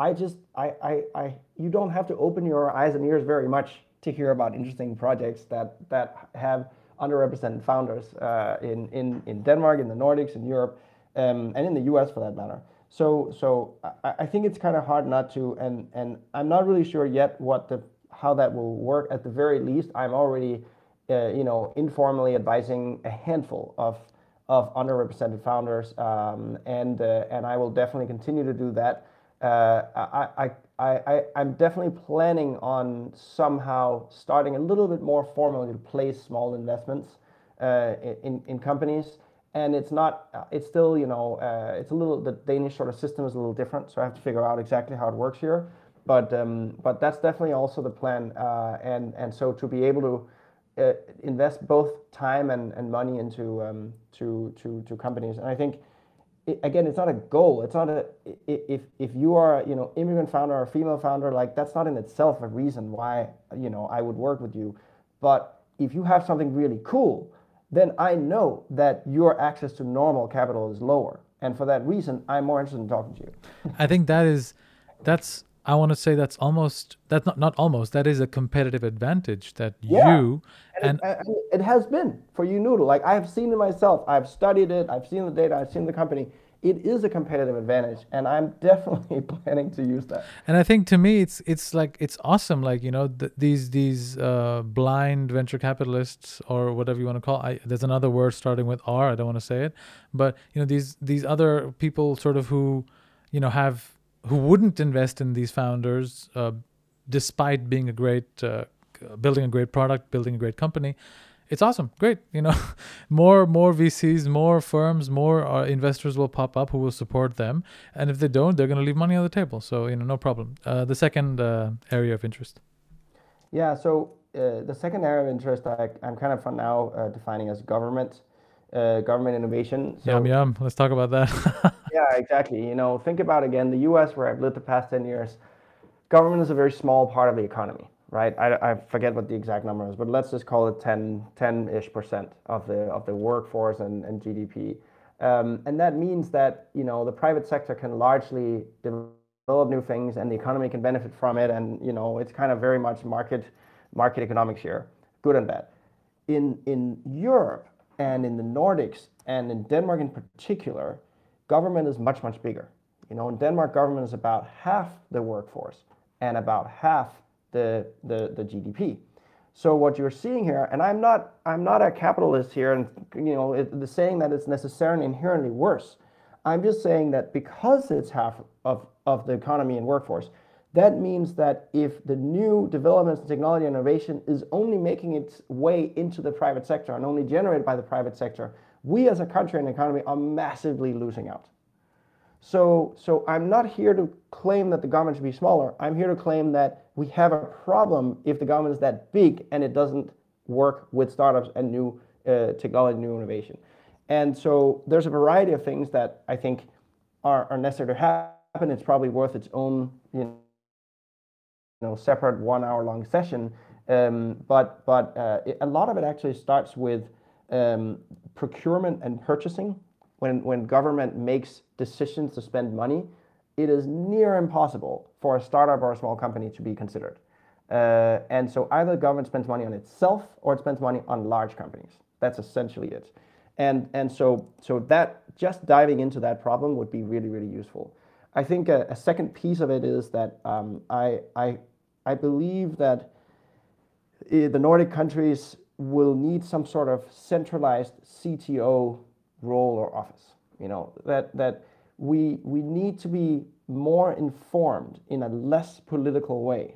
I just, I, I, I, you don't have to open your eyes and ears very much to hear about interesting projects that that have underrepresented founders uh, in, in, in Denmark, in the Nordics, in Europe, um, and in the US for that matter. So, so I, I think it's kind of hard not to, and, and I'm not really sure yet what the, how that will work. At the very least, I'm already, uh, you know, informally advising a handful of, of underrepresented founders, um, and, uh, and I will definitely continue to do that. Uh, I, I, I, I'm definitely planning on somehow starting a little bit more formally to place small investments uh, in, in companies. And it's not, uh, it's still, you know, uh, it's a little, the Danish sort of system is a little different. So I have to figure out exactly how it works here. But, um, but that's definitely also the plan. Uh, and, and so to be able to invest both time and, and money into um, to, to, to companies. And I think again, it's not a goal. It's not a if if you are you know immigrant founder or female founder, like that's not in itself a reason why you know I would work with you. But if you have something really cool, then I know that your access to normal capital is lower, and for that reason, I'm more interested in talking to you. I think that is that's I want to say that's almost that's not not almost that is a competitive advantage that yeah. you and, and, it, and, it, has been for YouNoodle. Like I have seen it myself. I've studied it. I've seen the data. I've seen the company. It is a competitive advantage, and I'm definitely planning to use that. And I think to me, it's it's like it's awesome. Like you know, th- these these uh, blind venture capitalists or whatever you want to call. I, there's another word starting with R. I don't want to say it, but you know these these other people sort of who, you know, have who wouldn't invest in these founders uh, despite being a great uh, building a great product building a great company it's awesome. Great you know more more vcs more firms more uh, investors will pop up who will support them. And if they don't they're going to leave money on the table. So you know no problem. Uh, the second uh, area of interest. Yeah so uh, the second area of interest I, am kind of for now defining as government uh, government innovation. So, yum yum. Let's talk about that. yeah, exactly. You know, think about again the U.S. where I've lived the past ten years. Government is a very small part of the economy, right? I, I forget what the exact number is, but let's just call it 10, 10-ish percent of the of the workforce and, and GDP. Um, and that means that you know the private sector can largely develop new things, and the economy can benefit from it. And you know, it's kind of very much market market economics here, good and bad. In in Europe, and in the Nordics and in Denmark in particular, government is much, much bigger. You know, in Denmark, government is about half the workforce and about half the, the, the GDP. So what you're seeing here, and I'm not I'm not a capitalist here, and you know, it, the saying that it's necessarily inherently worse. I'm just saying that because it's half of, of the economy and workforce, that means that if the new developments in technology innovation is only making its way into the private sector and only generated by the private sector, we as a country and economy are massively losing out. So, so I'm not here to claim that the government should be smaller. I'm here to claim that we have a problem if the government is that big and it doesn't work with startups and new uh, technology, new innovation. And so there's a variety of things that I think are, are necessary to happen. It's probably worth its own, you know, know separate one hour long session. Um, but but uh, a lot of it actually starts with um, procurement and purchasing. When when government makes decisions to spend money, it is near impossible for a startup or a small company to be considered. Uh, and so either the government spends money on itself or it spends money on large companies. That's essentially it. And and so so that just diving into that problem would be really really useful. I think a, a second piece of it is that um, I, I believe that eh, the Nordic countries will need some sort of centralized CTO role or office. You know that that we we need to be more informed in a less political way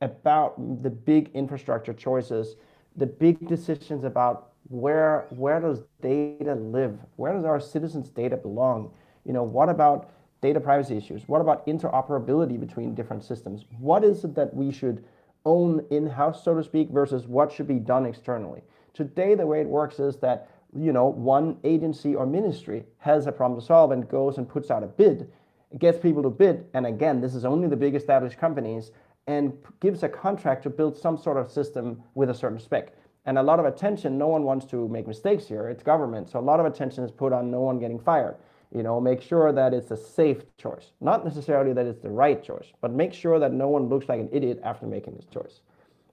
about the big infrastructure choices, the big decisions about where where does data live, where does our citizens' data belong, you know what about data privacy issues, what about interoperability between different systems, what is it that we should own in-house, so to speak, versus what should be done externally. Today, the way it works is that you know one agency or ministry has a problem to solve and goes and puts out a bid, gets people to bid, and again, this is only the big established companies, and gives a contract to build some sort of system with a certain spec. And a lot of attention, no one wants to make mistakes here. It's government, so a lot of attention is put on no one getting fired. You know, make sure that it's a safe choice, not necessarily that it's the right choice, but make sure that no one looks like an idiot after making this choice.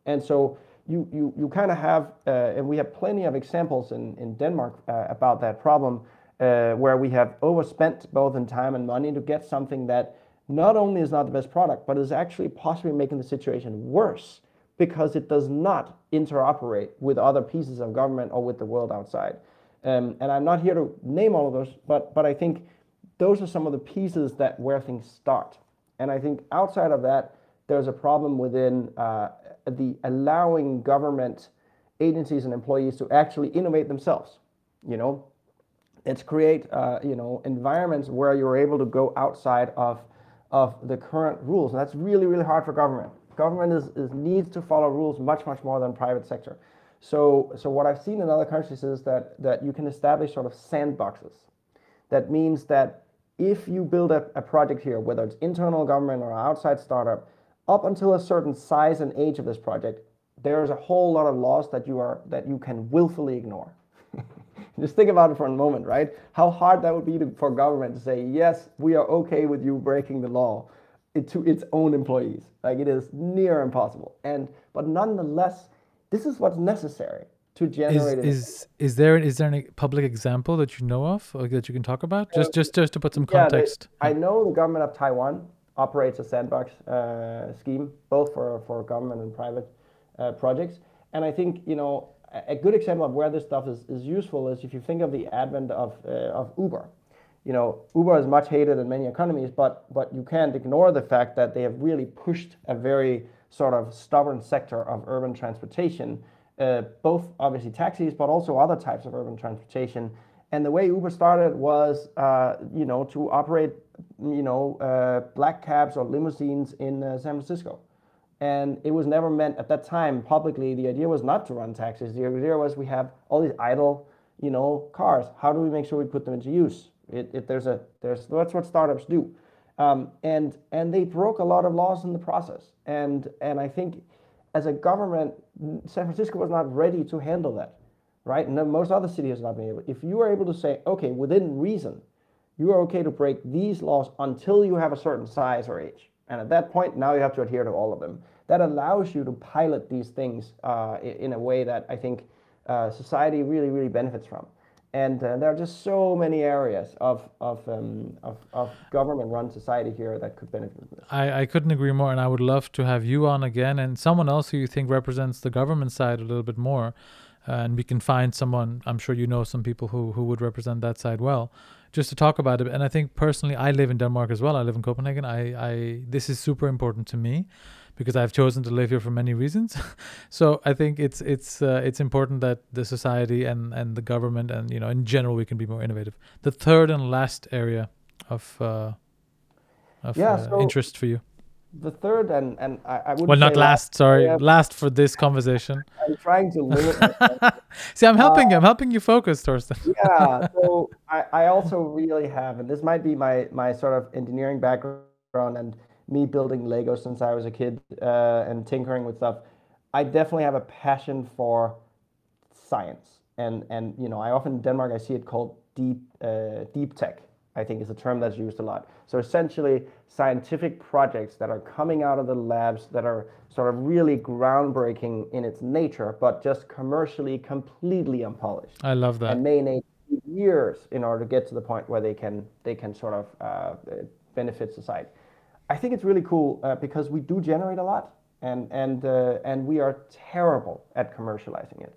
And so you you you kind of have, uh, and we have plenty of examples in in Denmark uh, about that problem, uh, where we have overspent both in time and money to get something that not only is not the best product, but is actually possibly making the situation worse because it does not interoperate with other pieces of government or with the world outside. Um, and I'm not here to name all of those, but but I think those are some of the pieces that where things start. And I think outside of that, there's a problem within uh, the allowing government agencies and employees to actually innovate themselves. You know, let's create uh, you know environments where you're able to go outside of of the current rules. And that's really really hard for government. Government needs to follow rules much much more than private sector. So, so what I've seen in other countries is that, that you can establish sort of sandboxes. That means that if you build a, a project here, whether it's internal government or outside startup, up until a certain size and age of this project, there's a whole lot of laws that you are that you can willfully ignore. Just think about it for a moment, right? How hard that would be to, for government to say, yes, we are okay with you breaking the law to its own employees. Like it is near impossible. And but nonetheless, this is what's necessary to generate. Is is, is there is there any public example that you know of or that you can talk about? Just just just to put some context. Yeah, they, I know the government of Taiwan operates a sandbox uh, scheme both for for government and private uh, projects, and I think you know a good example of where this stuff is, is useful is if you think of the advent of uh, of Uber. You know, Uber is much hated in many economies, but but you can't ignore the fact that they have really pushed a very sort of stubborn sector of urban transportation, uh, both obviously taxis, but also other types of urban transportation. And the way Uber started was, uh, you know, to operate, you know, uh, black cabs or limousines in uh, San Francisco. And it was never meant at that time publicly. The idea was not to run taxis. The idea was we have all these idle, you know, cars. How do we make sure we put them into use? It, it, there's a there's that's what startups do. Um, and and they broke a lot of laws in the process. And and I think as a government, San Francisco was not ready to handle that, right? And most other cities have not been able. If you are able to say, okay, within reason, you are okay to break these laws until you have a certain size or age, and at that point, now you have to adhere to all of them. That allows you to pilot these things uh, in a way that I think uh, society really, really benefits from and uh, there are just so many areas of of, um, of, of government-run society here that could benefit from this. I, I couldn't agree more, and I would love to have you on again, and someone else who you think represents the government side a little bit more, uh, and we can find someone. I'm sure you know some people who who would represent that side well, just to talk about it. And I think personally, I live in Denmark as well. I live in Copenhagen. I I this is super important to me because I've chosen to live here for many reasons. so I think it's it's uh, it's important that the society and and the government and you know in general we can be more innovative. The third and last area of uh, of yeah, uh, so interest for you. The third and and I, I would well not last, sorry last for this conversation. I'm trying to limit. See, I'm helping you. I'm helping you focus, Torsten. yeah. So I, I also really have, and this might be my my sort of engineering background and me building Lego since I was a kid uh, and tinkering with stuff, I definitely have a passion for science. And and you know, I often in Denmark I see it called deep uh, deep tech. I think is a term that's used a lot. So essentially, scientific projects that are coming out of the labs that are sort of really groundbreaking in its nature, but just commercially completely unpolished. I love that. And may need years in order to get to the point where they can they can sort of uh, benefit society. I think it's really cool uh, because we do generate a lot. and and uh, and we are terrible at commercializing it.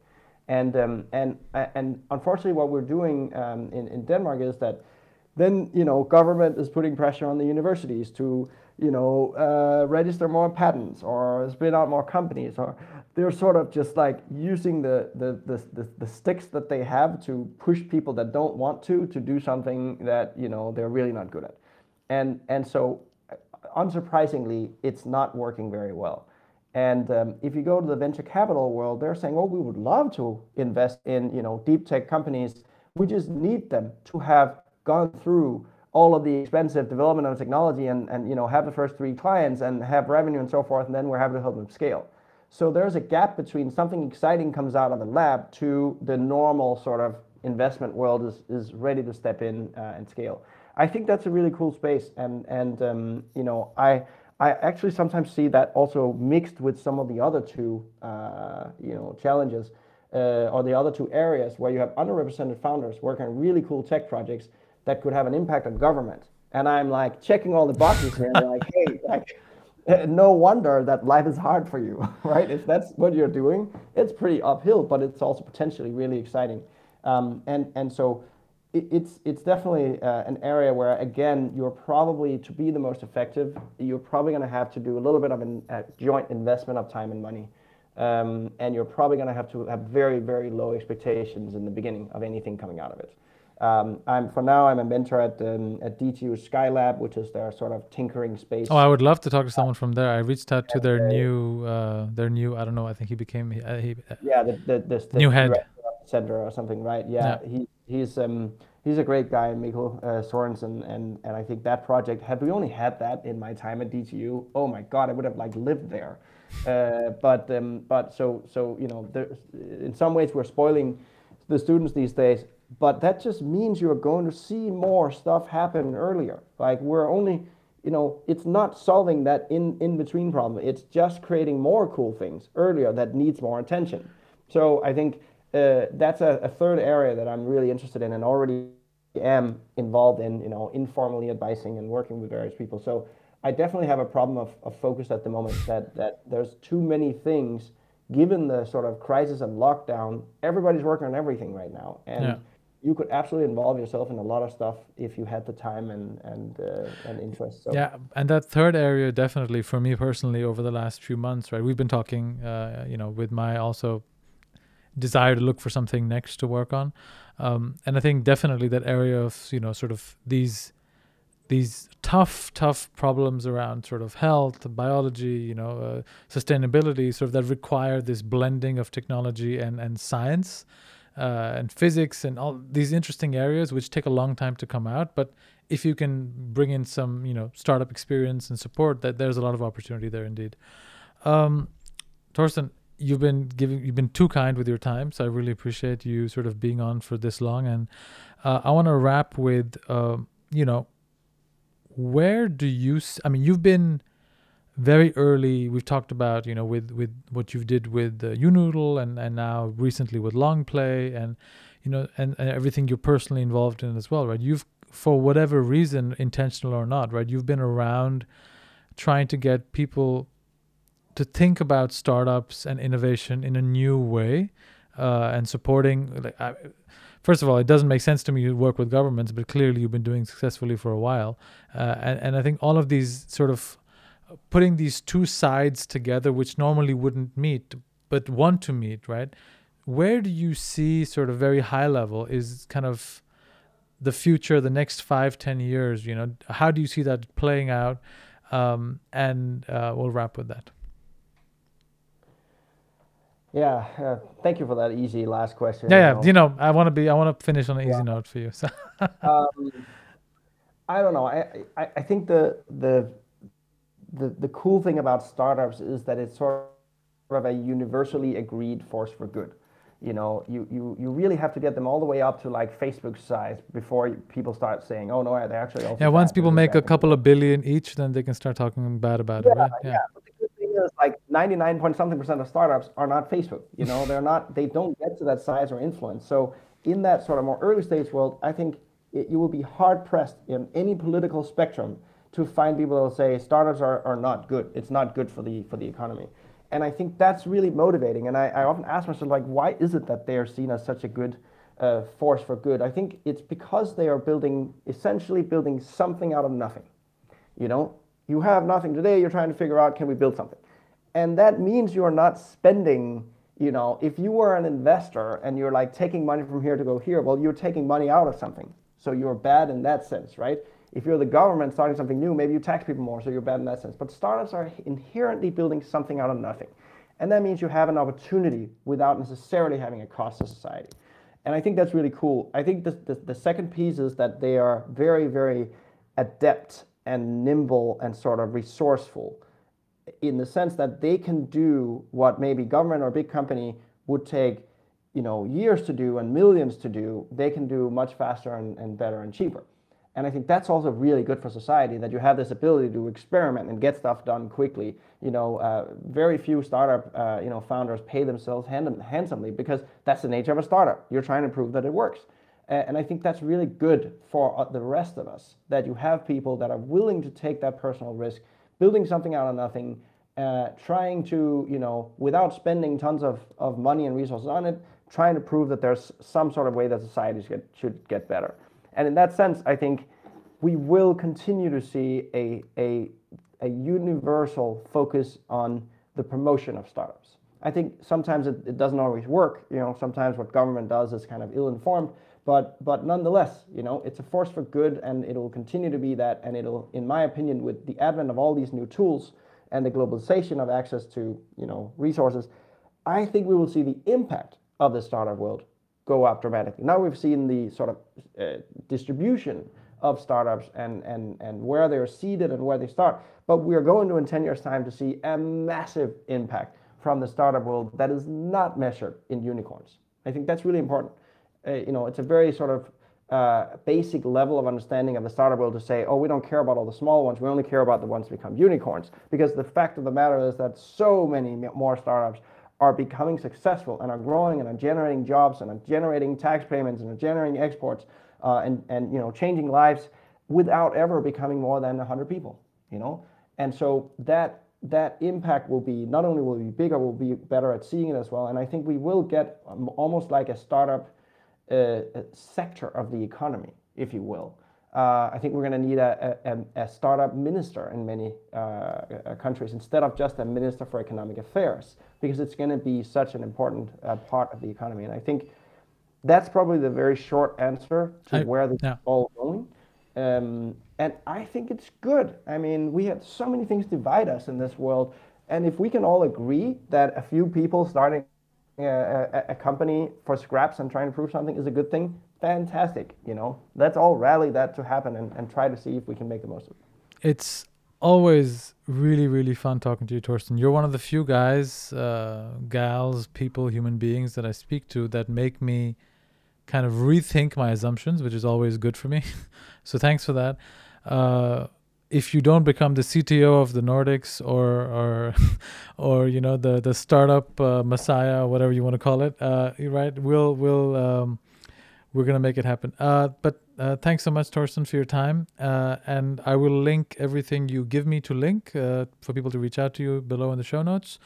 And um, and and unfortunately, what we're doing um, in in Denmark is that then you know government is putting pressure on the universities to you know uh, register more patents or spin out more companies or they're sort of just like using the, the the, the, the sticks that they have to push people that don't want to to do something that you know they're really not good at and and so unsurprisingly it's not working very well and um, if you go to the venture capital world they're saying oh we would love to invest in you know deep tech companies we just need them to have gone through all of the expensive development of technology and, and you know have the first three clients and have revenue and so forth, and then we're happy to help them scale. So there's a gap between something exciting comes out of the lab to the normal sort of investment world is, is ready to step in uh, and scale. I think that's a really cool space, and and um, you know I I actually sometimes see that also mixed with some of the other two uh, you know challenges uh, or the other two areas where you have underrepresented founders working on really cool tech projects that could have an impact on government. And I'm like checking all the boxes here. And like, hey, like, no wonder that life is hard for you, right? If that's what you're doing, it's pretty uphill, but it's also potentially really exciting. Um, and and so it, it's it's definitely uh, an area where again you're probably to be the most effective, you're probably going to have to do a little bit of a uh, joint investment of time and money. Um, and you're probably going to have to have very, very low expectations in the beginning of anything coming out of it. Um, I'm for now I'm a mentor at um, at DTU Skylab, which is their sort of tinkering space. Oh, I would love to talk to someone from there. I reached out to their new uh, their new I don't know. I think he became uh, he, uh, yeah the the, the, the new head center or something, right? Yeah, yeah. he he's um he's a great guy, Mikkel uh, Sorensen, and and I think that project had we only had that in my time at DTU, oh my god, I would have like lived there. Uh, but um, but so so you know, in some ways we're spoiling the students these days but that just means you're going to see more stuff happen earlier. Like we're only, you know, it's not solving that in, in between problem. It's just creating more cool things earlier that needs more attention. So I think uh, that's a, a, third area that I'm really interested in and already am involved in, you know, informally advising and working with various people. So I definitely have a problem of, of focus at the moment that, that there's too many things given the sort of crisis and lockdown, everybody's working on everything right now. And yeah you could absolutely involve yourself in a lot of stuff if you had the time and and uh, and interest. So. Yeah, and that third area definitely for me personally over the last few months, right? We've been talking, uh, you know, with my also desire to look for something next to work on, um, and I think definitely that area of you know sort of these these tough tough problems around sort of health biology you know uh, sustainability sort of that require this blending of technology and and science uh, and physics and all these interesting areas which take a long time to come out. But if you can bring in some you know startup experience and support that there's a lot of opportunity there indeed. Um, Torsten you've been giving you've been too kind with your time so I really appreciate you sort of being on for this long. And uh, I want to wrap with uh, you know where do you I mean you've been very early we've talked about you know with with what you've did with uh, YouNoodle and and now recently with Longplay and you know and, and everything you're personally involved in as well right? You've for whatever reason intentional or not right? You've been around trying to get people to think about startups and innovation in a new way uh, and supporting like I, first of all, it doesn't make sense to me to work with governments, but clearly you've been doing successfully for a while. Uh, and, and I think all of these sort of putting these two sides together, which normally wouldn't meet, but want to meet, right? Where do you see, sort of very high level, is kind of the future, the next five, ten years? You know, how do you see that playing out? Um, and uh, we'll wrap with that. Yeah, uh, thank you for that easy last question. Yeah, yeah. You know, I want to be, I want to finish on an yeah. easy note for you. So. um, I don't know. I, I, I think the the the, the cool thing about startups is that it's sort of a universally agreed force for good. You know, you, you, you really have to get them all the way up to like Facebook size before people start saying, oh no, they actually Yeah, once people make a couple of billion each, then they can start talking bad about yeah, it, right? Yeah. yeah. But the good thing is like 99 point something percent of startups are not Facebook. You know, they're not, they don't get to that size or influence. So in that sort of more early stage world, I think it, you will be hard pressed in any political spectrum to find people that will say startups are, are not good. It's not good for the for the economy. And I think that's really motivating. And I, I often ask myself, like, why is it that they are seen as such a good uh, force for good? I think it's because they are building, essentially building something out of nothing. You know, you have nothing today, you're trying to figure out, can we build something? And that means you are not spending, you know, if you were an investor and you're like taking money from here to go here, well, you're taking money out of something. So you're bad in that sense, right? If you're the government starting something new, maybe you tax people more, so you're bad in that sense. But startups are inherently building something out of nothing. And that means you have an opportunity without necessarily having a cost to society. And I think that's really cool. I think the, the, the second piece is that they are very, very adept and nimble and sort of resourceful in the sense that they can do what maybe government or big company would take you know years to do and millions to do they can do much faster and, and better and cheaper and I think that's also really good for society that you have this ability to experiment and get stuff done quickly. You know, uh, very few startup uh, you know founders pay themselves hand- handsomely because that's the nature of a startup. You're trying to prove that it works. and I think that's really good for uh, the rest of us that you have people that are willing to take that personal risk, building something out of nothing, uh, trying to, you know, without spending tons of, of money and resources on it, trying to prove that there's some sort of way that society should get, should get better. And in that sense, I think we will continue to see a, a, a universal focus on the promotion of startups. I think sometimes it, it doesn't always work. You know, sometimes what government does is kind of ill-informed, but but nonetheless, you know, it's a force for good, and it will continue to be that. And it'll, in my opinion, with the advent of all these new tools and the globalization of access to you know resources, I think we will see the impact of the startup world go up dramatically. Now we've seen the sort of uh, distribution of startups and, and, and where they're seeded and where they start. But we are going to, in 10 years' time, to see a massive impact from the startup world that is not measured in unicorns. I think that's really important. Uh, you know, it's a very sort of uh, basic level of understanding of the startup world to say, oh, we don't care about all the small ones. We only care about the ones that become unicorns. Because the fact of the matter is that so many more startups are becoming successful and are growing and are generating jobs and are generating tax payments and are generating exports uh, and, and you know changing lives without ever becoming more than 100 people you know and so that that impact will be not only will be bigger we'll be better at seeing it as well and i think we will get um, almost like a startup sector of the economy if you will uh, I think we're going to need a, a, a, startup minister in many uh, uh, countries instead of just a minister for economic affairs because it's going to be such an important uh, part of the economy. And I think that's probably the very short answer to I, where this yeah. is all going. Um, and I think it's good. I mean, we have so many things divide us in this world. And if we can all agree that a few people starting a, a, company for scraps and trying to prove something is a good thing, fantastic. You know, let's all rally that to happen and, and try to see if we can make the most of it. It's always really, really fun talking to you, Torsten. You're one of the few guys, uh, gals, people, human beings that I speak to that make me kind of rethink my assumptions, which is always good for me. so thanks for that. Uh, if you don't become the CTO of the Nordics or or or you know the the startup uh, messiah, whatever you want to call it, uh, right? We'll we'll um, we're gonna make it happen. Uh, but uh, thanks so much, Torsten, for your time. Uh, and I will link everything you give me to link uh, for people to reach out to you below in the show notes.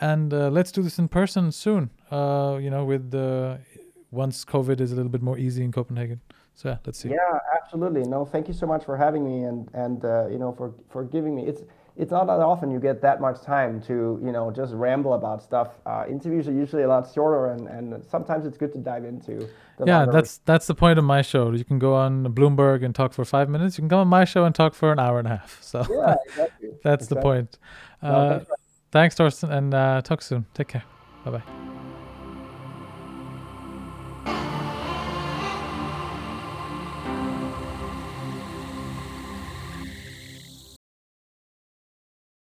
And let's do this in person soon. You know, with the once COVID is a little bit more easy in Copenhagen. So yeah, let's see. Yeah, absolutely. No, thank you so much for having me and and you know for for giving me it's it's not that often you get that much time to you know just ramble about stuff. Uh, interviews are usually a lot shorter, and, and sometimes it's good to dive into. yeah, that's that's the point of my show. You can go on Bloomberg and talk for five minutes. You can come on my show and talk for an hour and a half. So yeah, exactly. that's exactly. the point. Uh, no, thanks, thanks, Torsten, and uh, talk soon. Take care. Bye bye.